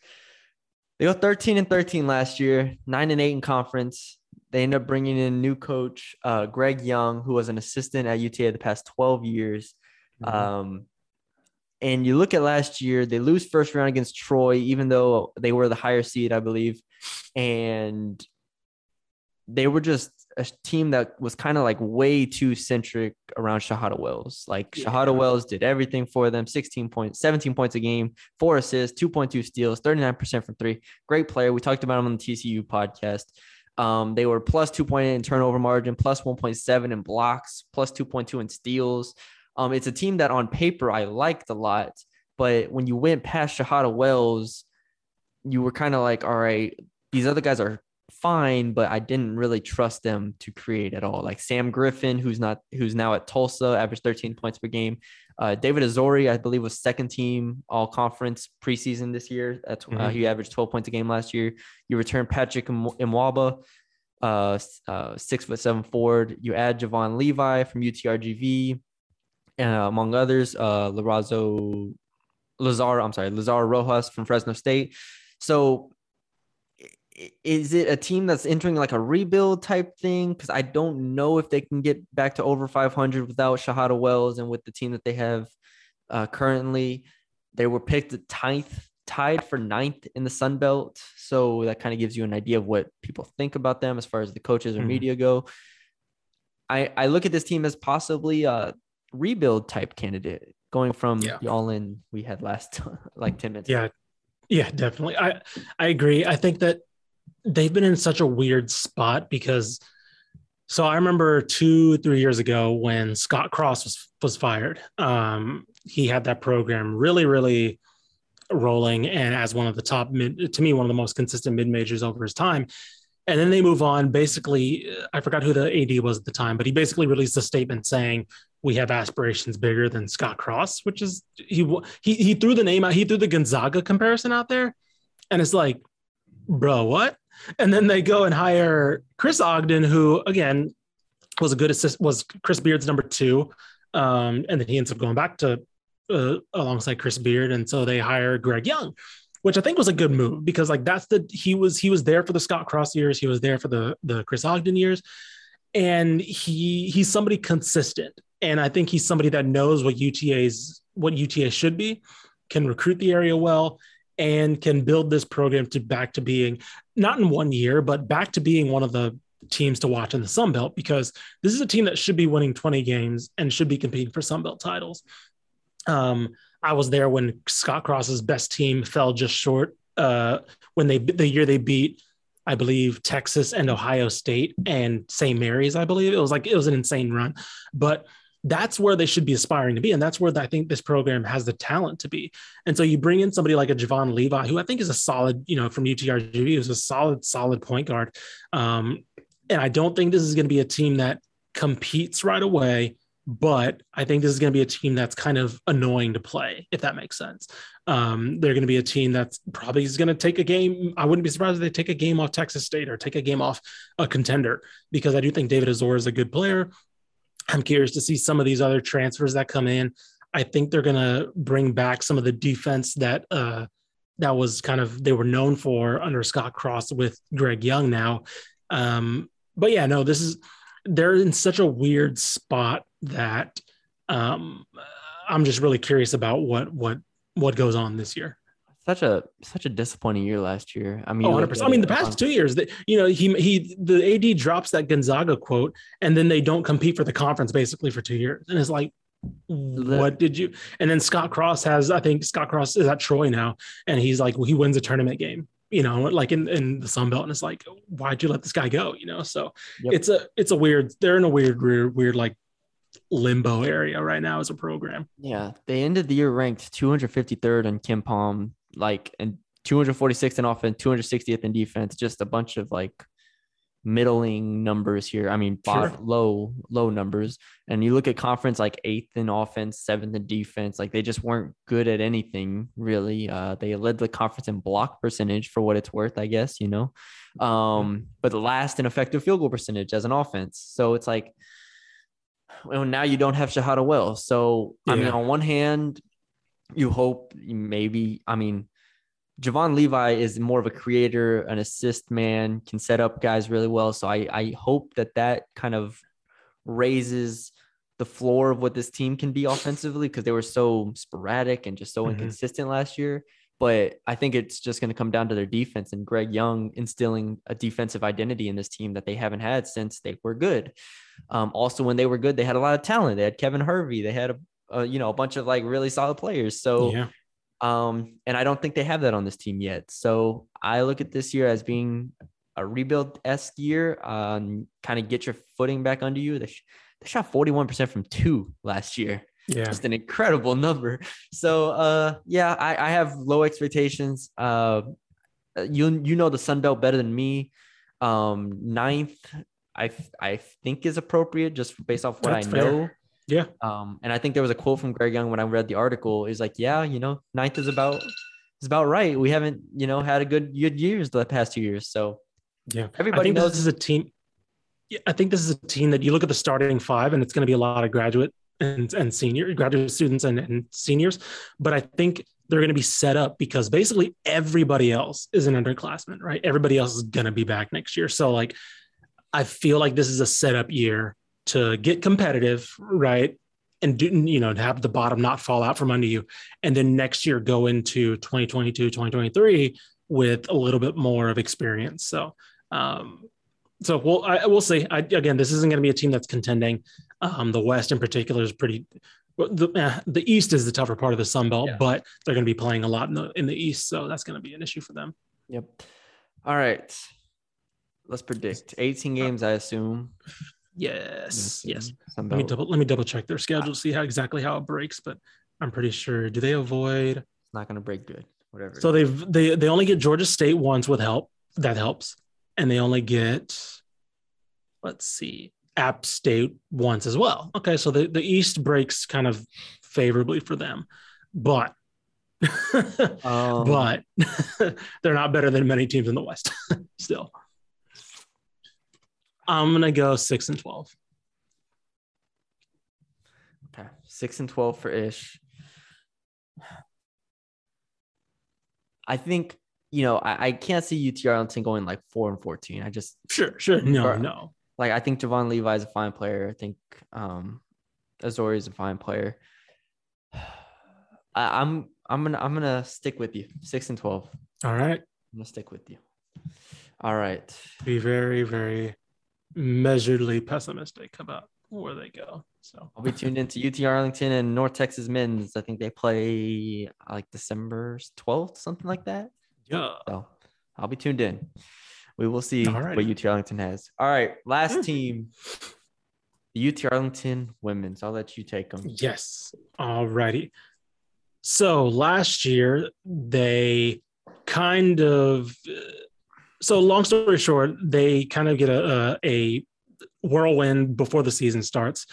They go 13 and 13 last year 9 and 8 in conference. They end up bringing in new coach uh, greg young who was an assistant at uta the past 12 years. Mhm. um and you look at last year they lose first round against troy even though they were the higher seed i believe. And they were just a team that was kind of like way too centric around Shahada Wells. Like Yeah. Shahada Wells did everything for them 16 points, 17 points a game, four assists, 2.2 steals, 39% from three. Great player. We talked about him on the TCU podcast. Um, they were plus 2.8 in turnover margin, plus 1.7 in blocks, plus 2.2 in steals. Um, it's a team that on paper I liked a lot, but when you went past Shahada Wells, you were kind of like, all right, these other guys are fine, but I didn't really trust them to create at all. Like Sam Griffin, who's not who's now at Tulsa, averaged 13 points per game. Uh, David Azore, I believe, was second team all conference preseason this year. That's uh, Mhm. he averaged 12 points a game last year. You return Patrick Im- Imwaba, uh, uh, six foot seven forward. You add Javon Levi from UTRGV, uh, among others. Uh, Larazo Lazar, I'm sorry, Lazar Rojas from Fresno State. So is it a team that's entering like a rebuild type thing? Because I don't know if they can get back to over 500 without Shahada Wells and with the team that they have uh, currently. They were picked tied tied for ninth in the Sun Belt, so that kind of gives you an idea of what people think about them as far as the coaches or Mhm. media go. I I look at this team as possibly a rebuild type candidate, going from Yeah. the all in we had last <laughs> like 10 minutes. Yeah, yeah, definitely. I I agree. I think that they've been in such a weird spot because so I remember two, three years ago when Scott Cross was was fired. Um, he had that program really, really rolling and as one of the top mid to me, one of the most consistent mid majors over his time. And then they move on. Basically, I forgot who the AD was at the time, but he basically released a statement saying we have aspirations bigger than Scott Cross, which is he he he threw the name out. He threw the Gonzaga comparison out there, and it's like, bro, what? And then they go and hire Chris Ogden, who again was a good assist, was Chris Beard's number two, um, and then he ends up going back to uh, alongside Chris Beard, and so they hire Greg Young, which I think was a good move because like that's the he was he was there for the Scott Cross years, he was there for the the Chris Ogden years, and he he's somebody consistent, and I think he's somebody that knows what UTA's what UTA should be, can recruit the area well, and can build this program to back to being not in one year, but back to being one of the teams to watch in the Sun Belt because this is a team that should be winning 20 games and should be competing for Sun Belt titles. Um, I was there when Scott Cross's best team fell just short uh, when they the year they beat, I believe Texas and Ohio State and St. Mary's. I believe it was like it was an insane run, but that's where they should be aspiring to be, and that's where I think this program has the talent to be. And so you bring in somebody like a Javon Levi, who I think is a solid, you know, from UTRGV, who's a solid, solid point guard. Um, and I don't think this is going to be a team that competes right away but I think this is going to be a team that's kind of annoying to play, if that makes sense. Um, they're going to be a team that's probably is going to take a game. I wouldn't be surprised if they take a game off Texas State or take a game off a contender because I do think David Azore is a good player. I'm curious to see some of these other transfers that come in. I think they're going to bring back some of the defense that uh, that was kind of they were known for under Scott Cross with Greg Young now. Um, but yeah, no, this is they're in such a weird spot that um, I'm just really curious about what what what goes on this year. Such a such a disappointing year last year. I mean, Oh, 100%. look I mean, the past two years, that you know, he he the AD drops that Gonzaga quote, and then they don't compete for the conference basically for two years, and it's like, what did you? And then Scott Cross has, I think Scott Cross is at Troy now, and he's like, well, he wins a tournament game, you know, like in in the Sun Belt, and it's like, why'd you let this guy go? You know, so Yep. it's a it's a weird. They're in a weird weird weird like limbo area right now as a program. Yeah, they ended the year ranked 253rd in KenPom, like and 246th in offense, 260th in defense. Just a bunch of like middling numbers here. I mean, Sure. low low numbers. And you look at conference like eighth in offense, seventh in defense. Like they just weren't good at anything really. Uh, they led the conference in block percentage for what it's worth, I guess. You know, um, but last in effective field goal percentage as an offense. So it's like well, now you don't have Shahada Wells. So, I mean, on one hand, you hope maybe, I mean, Javon Levi is more of a creator, an assist man, can set up guys really well. So I, I hope that that kind of raises the floor of what this team can be offensively because they were so sporadic and just so Mhm. inconsistent last year. but I think it's just going to come down to their defense and Greg Young instilling a defensive identity in this team that they haven't had since they were good. Um, also, when they were good, they had a lot of talent. They had Kevin Hervey. They had a, a you know a bunch of like really solid players. So, yeah. um, and I don't think they have that on this team yet. So I look at this year as being a rebuild esque year. Um, kind of get your footing back under you. They, sh- they shot forty one percent from two last year Yeah. just an incredible number. So uh yeah, I, I have low expectations. Uh you you know the Sun Belt better than me. Um ninth, I I think is appropriate just based off what That's I fair. know. Yeah. Um and I think there was a quote from Greg Young when I read the article is like, yeah, you know, ninth is about is about right. We haven't, you know, had a good good years the past two years. So Yeah. Everybody knows this is a team. Yeah, I think this is a team that you look at the starting five, and it's going to be a lot of graduate and, and senior graduate students and, and seniors. But I think they're going to be set up because basically everybody else is an underclassman, right? Everybody else is going to be back next year. So like, I feel like this is a setup year to get competitive, right? And do, you know, to have the bottom not fall out from under you. And then next year go into 2022, 2023 with a little bit more of experience. So, um, so we'll I, we'll see. I, again, this isn't going to be a team that's contending. Um, the West in particular is pretty. The uh, the East is the tougher part of the Sun Belt, Yeah. but they're going to be playing a lot in the in the East, so that's going to be an issue for them. Yep. All right. Let's predict 18 games, I assume. Yes, yes. Let me double let me double check their schedule to see how exactly how it breaks, but I'm pretty sure. Do they avoid? It's not gonna break good. Whatever. So they've they they only get Georgia State once with help. That helps, and they only get. Let's see, App State once as well. Okay, so the the East breaks kind of favorably for them, but. <laughs> Um, but <laughs> they're not better than many teams in the West <laughs> still. I'm gonna go six and twelve. okay. six and twelve for Ish. I think you know I, I can't see UT Arlington going like four and fourteen. I just Sure, sure. No, no. like I think Javon Levi is a fine player. I think um Azore is a fine player. I, I'm I'm gonna I'm gonna stick with you. Six and twelve. All right. I'm gonna stick with you. All right. Be very, very measuredly pessimistic about where they go. So I'll be tuned into UT Arlington and North Texas men's. I think they play uh, like December 12th, something like that. yeah. So I'll be tuned in. We will see what UT Arlington has. All right. Last Hmm. team, the UT Arlington women's. I'll let you take them. Yes. All righty. So last year they kind of so long story short, they kind of get a a, whirlwind before the season starts.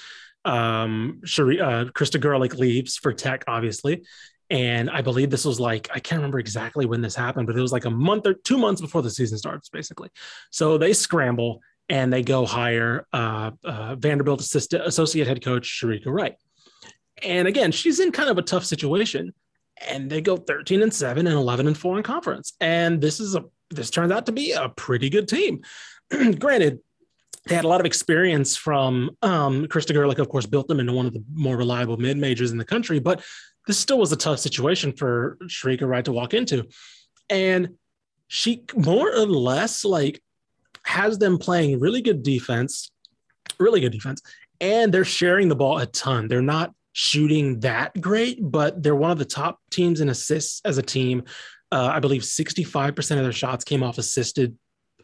Um, Shari, uh, Krista Gerlich leaves for Tech, obviously, and I believe this was like I can't remember exactly when this happened, but it was like a month or two months before the season starts, basically. So they scramble and they go hire uh, uh, Vanderbilt assistant associate head coach Shereka Wright. And again, she's in kind of a tough situation. And they go 13 and 7 and 11 and 4 in conference. And this is a this turns out to be a pretty good team. <clears throat> Granted, they had a lot of experience from um, Krista Gerlich, of course, built them into one of the more reliable mid majors in the country, but this still was a tough situation for Shereka Wright to walk into. And she more or less like has them playing really good defense, really good defense, and they're sharing the ball a ton. They're not shooting that great, but they're one of the top teams in assists as a team. Uh, I believe 65% of their shots came off assisted,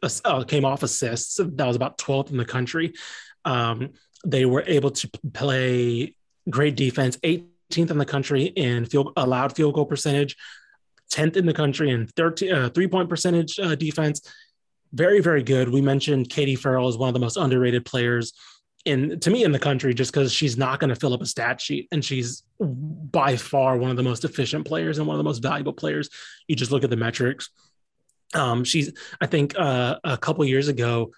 uh, came off assists. That was about 12th in the country. Um, they were able to play great defense, 18th in the country in field allowed field goal percentage, 10th in the country in 13 uh, three point percentage uh, defense. Very, very good. We mentioned Katie Farrell is one of the most underrated players in to me in the country just because she's not going to fill up a stat sheet and she's by far one of the most efficient players and one of the most valuable players. You just look at the metrics. Um, she's I think uh, a couple years ago,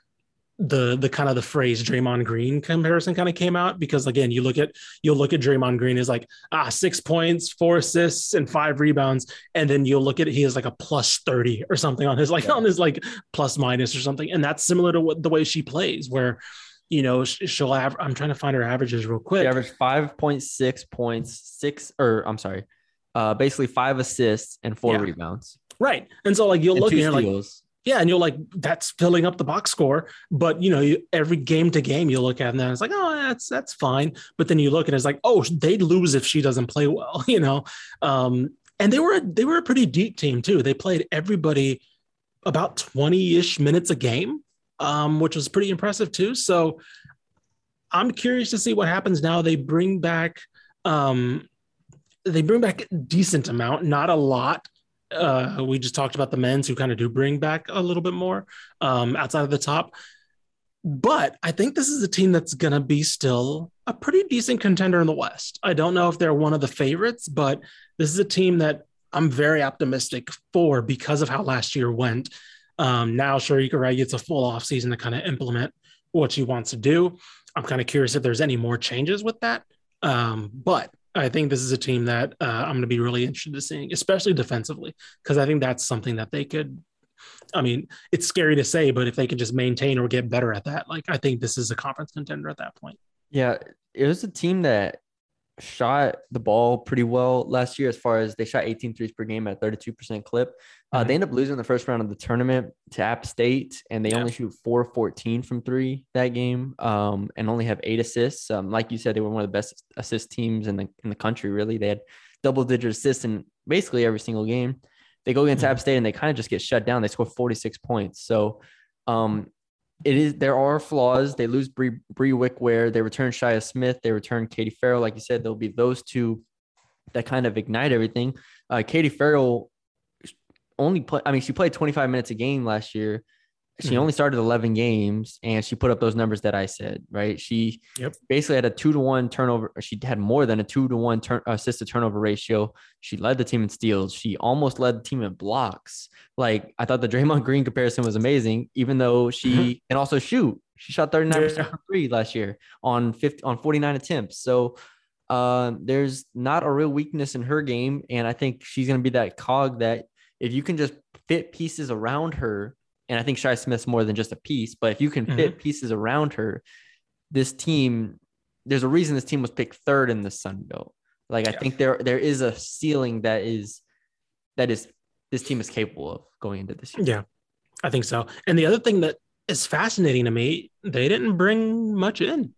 the the kind of the phrase Draymond Green comparison kind of came out because again, you look at you'll look at Draymond Green is like ah six points, four assists, and five rebounds, and then you'll look at it, he has like a plus thirty or something on his like Yeah. on his like plus minus or something, and that's similar to what the way she plays where. You know, she'll have. I'm trying to find her averages real quick. She averaged 5.6 points, six, or I'm sorry, uh, basically five assists and four Yeah. rebounds. Right. And so like you'll And look and you're like, yeah, and you're like, that's filling up the box score. But you know, you, every game to game, you look at and then it's like, oh, that's that's fine. But then you look and it's like, oh, they'd lose if she doesn't play well, <laughs> you know. Um, and they were they were a pretty deep team too. They played everybody about 20-ish minutes a game, um, which was pretty impressive too. So I'm curious to see what happens now. They bring back um they bring back a decent amount, not a lot. Uh, we just talked about the men's who kind of do bring back a little bit more um, outside of the top. But I think this is a team that's going to be still a pretty decent contender in the West. I don't know if they're one of the favorites, but this is a team that I'm very optimistic for because of how last year went. Um, now Shereka Wright gets a full offseason to kind of implement what she wants to do. I'm kind of curious if there's any more changes with that. Um, but I think this is a team that uh, I'm going to be really interested in seeing, especially defensively, because I think that's something that they could. I mean, it's scary to say, but if they can just maintain or get better at that, like I think this is a conference contender at that point. Yeah, it was a team that shot the ball pretty well last year as far as they shot 18 threes per game at 32% clip. Uh. They end up losing the first round of the tournament to App State, and they Yeah. only shoot 4 14 from three that game um, and only have eight assists. Um, like you said, they were one of the best assist teams in the, in the country, really. They had double digit assists in basically every single game. They go against Mhm. App State and they kind of just get shut down. They score 46 points. So, um, it is there are flaws. They lose Bree, Bree Wickware. They return Shia Smith. They return Katie Farrell. Like you said, there'll be those two that kind of ignite everything. Uh, Katie Farrell only play. I mean, she played 25 minutes a game last year. She Mhm. only started 11 games, and she put up those numbers that I said. Right? She Yep. basically had a two to one turnover. She had more than a two to one turn assist to turnover ratio. She led the team in steals. She almost led the team in blocks. Like I thought the Draymond <laughs> Green comparison was amazing, even though she Mhm. can also shoot. She shot 39% Yeah. from three last year on 50 on 49 attempts. So uh, there's not a real weakness in her game. And I think she's gonna be that cog that if you can just fit pieces around her, and I think Shy Smith's more than just a piece, but if you can fit mm-hmm. pieces around her, this team, there's a reason this team was picked third in the Sun Belt. Like I Yeah. think there there is a ceiling that is that is this team is capable of going into this year. Yeah, I think so. And the other thing that is fascinating to me, they didn't bring much in,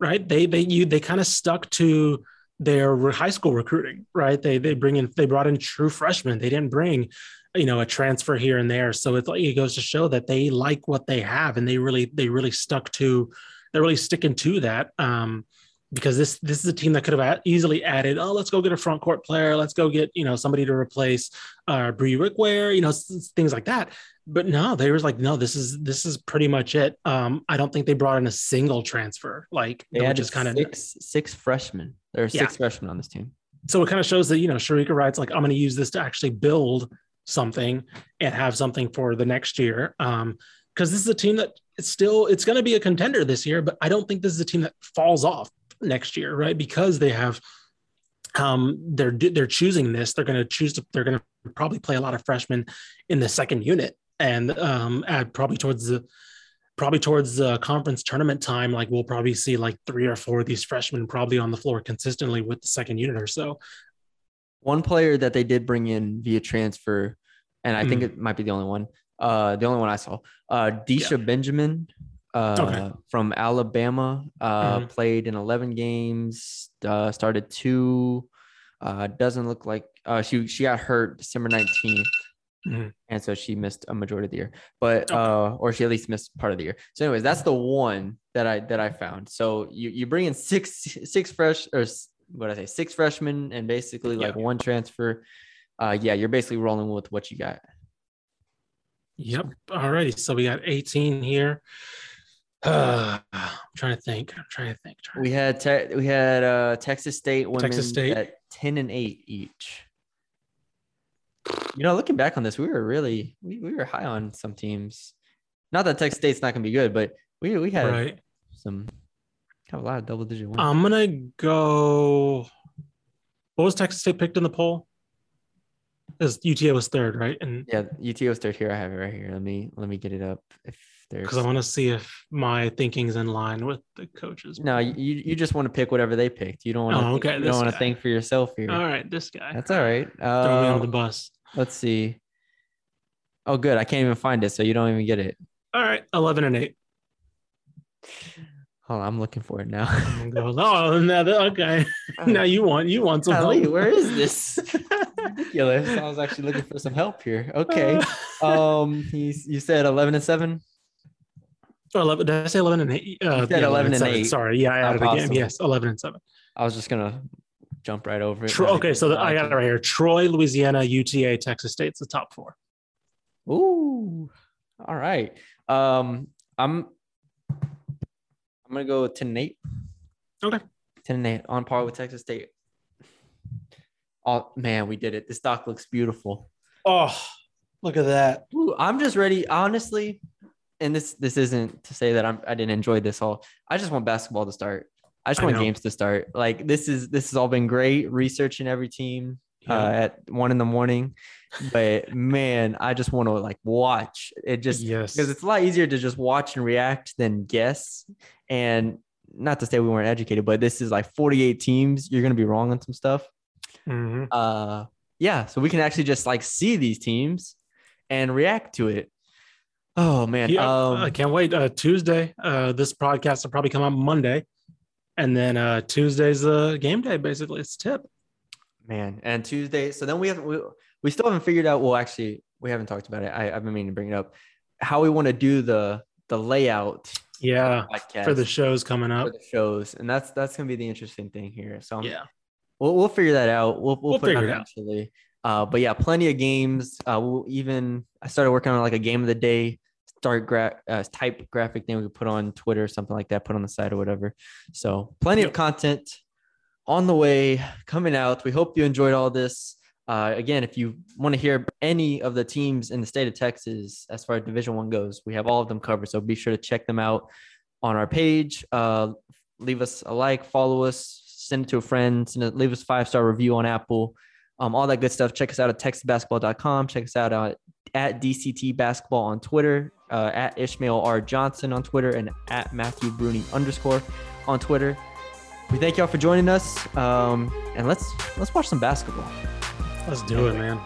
right? They they you they kind of stuck to their high school recruiting, right? They they bring in they brought in true freshmen. They didn't bring you know a transfer here and there. So it's like it goes to show that they like what they have, and they really they really stuck to they're really sticking to that. Um, because this this is a team that could have easily added, oh, let's go get a front court player, let's go get you know somebody to replace uh, Bree Wickware, you know s- things like that. But no, they was like, no, this is this is pretty much it. Um, I don't think they brought in a single transfer, like They had is kind of six six freshmen. There are Yeah. six freshmen on this team. so it kind of shows that you know Shereka Wright's like, I'm going to use this to actually build something and have something for the next year. Um, because this is a team that it's still it's going to be a contender this year, but I don't think this is a team that falls off next year, right? Because they have um they're they're choosing this they're going to choose to they're going to probably play a lot of freshmen in the second unit and um at probably towards the probably towards the conference tournament time like we'll probably see like three or four of these freshmen probably on the floor consistently with the second unit or so One player that they did bring in via transfer, and I think Mm. it might be the only one. Uh, the only one I saw. Uh, Disha Benjamin. Uh, Okay. from Alabama. Uh, Mhm. played in 11 games. Uh, started two. Uh, doesn't look like uh, she she got hurt December 19th. Mhm. And so she missed a majority of the year, but Okay. uh, or she at least missed part of the year. So, anyways, that's the one that I that I found. So you you bring in six six fresh or what I say six freshmen and basically like one transfer. Uh, yeah, you're basically rolling with what you got. Yep. All righty. So we got 18 here. Uh, <sighs> I'm trying to think. I'm trying to think. Trying We had te- we had uh, Texas State women Texas State. at ten and eight each. You know, looking back on this, we were really we, we were high on some teams. Not that Texas State's not gonna be good, but we we had right. some have a lot of double digit wins. I'm gonna go. What was Texas State picked in the poll? Because UTA was third, right? And Yeah, UTA was third here. I have it right here. Let me let me get it up. If there's because I want to see if my thinking's in line with the coaches. no, you you just want to pick whatever they picked. You don't want to. Oh, okay, You don't want to think for yourself here. All right, this guy. That's all right. Throw me Uh, under the bus. let's see. Oh, good. I can't even find it, so you don't even get it. All right, eleven and eight. Hold on, I'm looking for it now. Oh, no, okay. <laughs> now you want you want some Golly, where is this? <laughs> Ridiculous. I was actually looking for some help here. Okay. Um, he's you said eleven and seven. Oh, 11, did I say 11 and 8? Uh, said 11 and 7. eight. Sorry. Yeah, I Not added a game. Yes, 11 and 7. I was just gonna jump right over it. Tro- okay, so the, I got it right here. Troy, Louisiana, UTA, Texas State's the top four. Ooh. All right. Um, I'm I'm gonna go and eight. Okay. Ten and eight on par with Texas State. Oh man, we did it. This doc looks beautiful. Oh, look at that. Ooh, I'm just ready, honestly. And this this isn't to say that I'm I didn't enjoy this all. I just want basketball to start. I just want games to start. Like this is this has all been great researching every team uh, at one in the morning, but man, I just want to like watch it just yes. because it's a lot easier to just watch and react than guess. And not to say we weren't educated, but this is like 48 teams. You're gonna be wrong on some stuff. Mhm. Uh, yeah, so we can actually just like see these teams and react to it. Oh man, Yeah, um, I can't wait. Uh, Tuesday, uh, this podcast will probably come out Monday. And then uh, Tuesday's the game day, basically. It's tip. man, and Tuesday. So then we have we, we still haven't figured out. Well, actually, we haven't talked about it. I, I've been meaning to bring it up. How we want to do the the layout Yeah. podcast For the shows coming for up. the shows, and that's that's gonna be the interesting thing here. So I'm, Yeah. We'll, we'll figure that out. We'll, we'll, We'll put it figure it out. eventually. Uh, but yeah, plenty of games. Uh, we'll even I started working on like a game of the day, start gra- uh, type graphic thing we could put on Twitter or something like that, put on the site or whatever. So plenty of content on the way coming out. We hope you enjoyed all this. Uh, again, if you want to hear any of the teams in the state of Texas as far as Division One goes, we have all of them covered. So be sure to check them out on our page. Uh, leave us a like, follow us, send it to a friend, send it, leave us a five star review on Apple, um, all that good stuff. Check us out at texasbasketball.com. Check us out at, at DCT Basketball on Twitter, uh, at Ishmael R. Johnson on Twitter, and at Matthew Bruni underscore on Twitter. We thank y'all for joining us, um, and let's let's watch some basketball. Let's do it, man.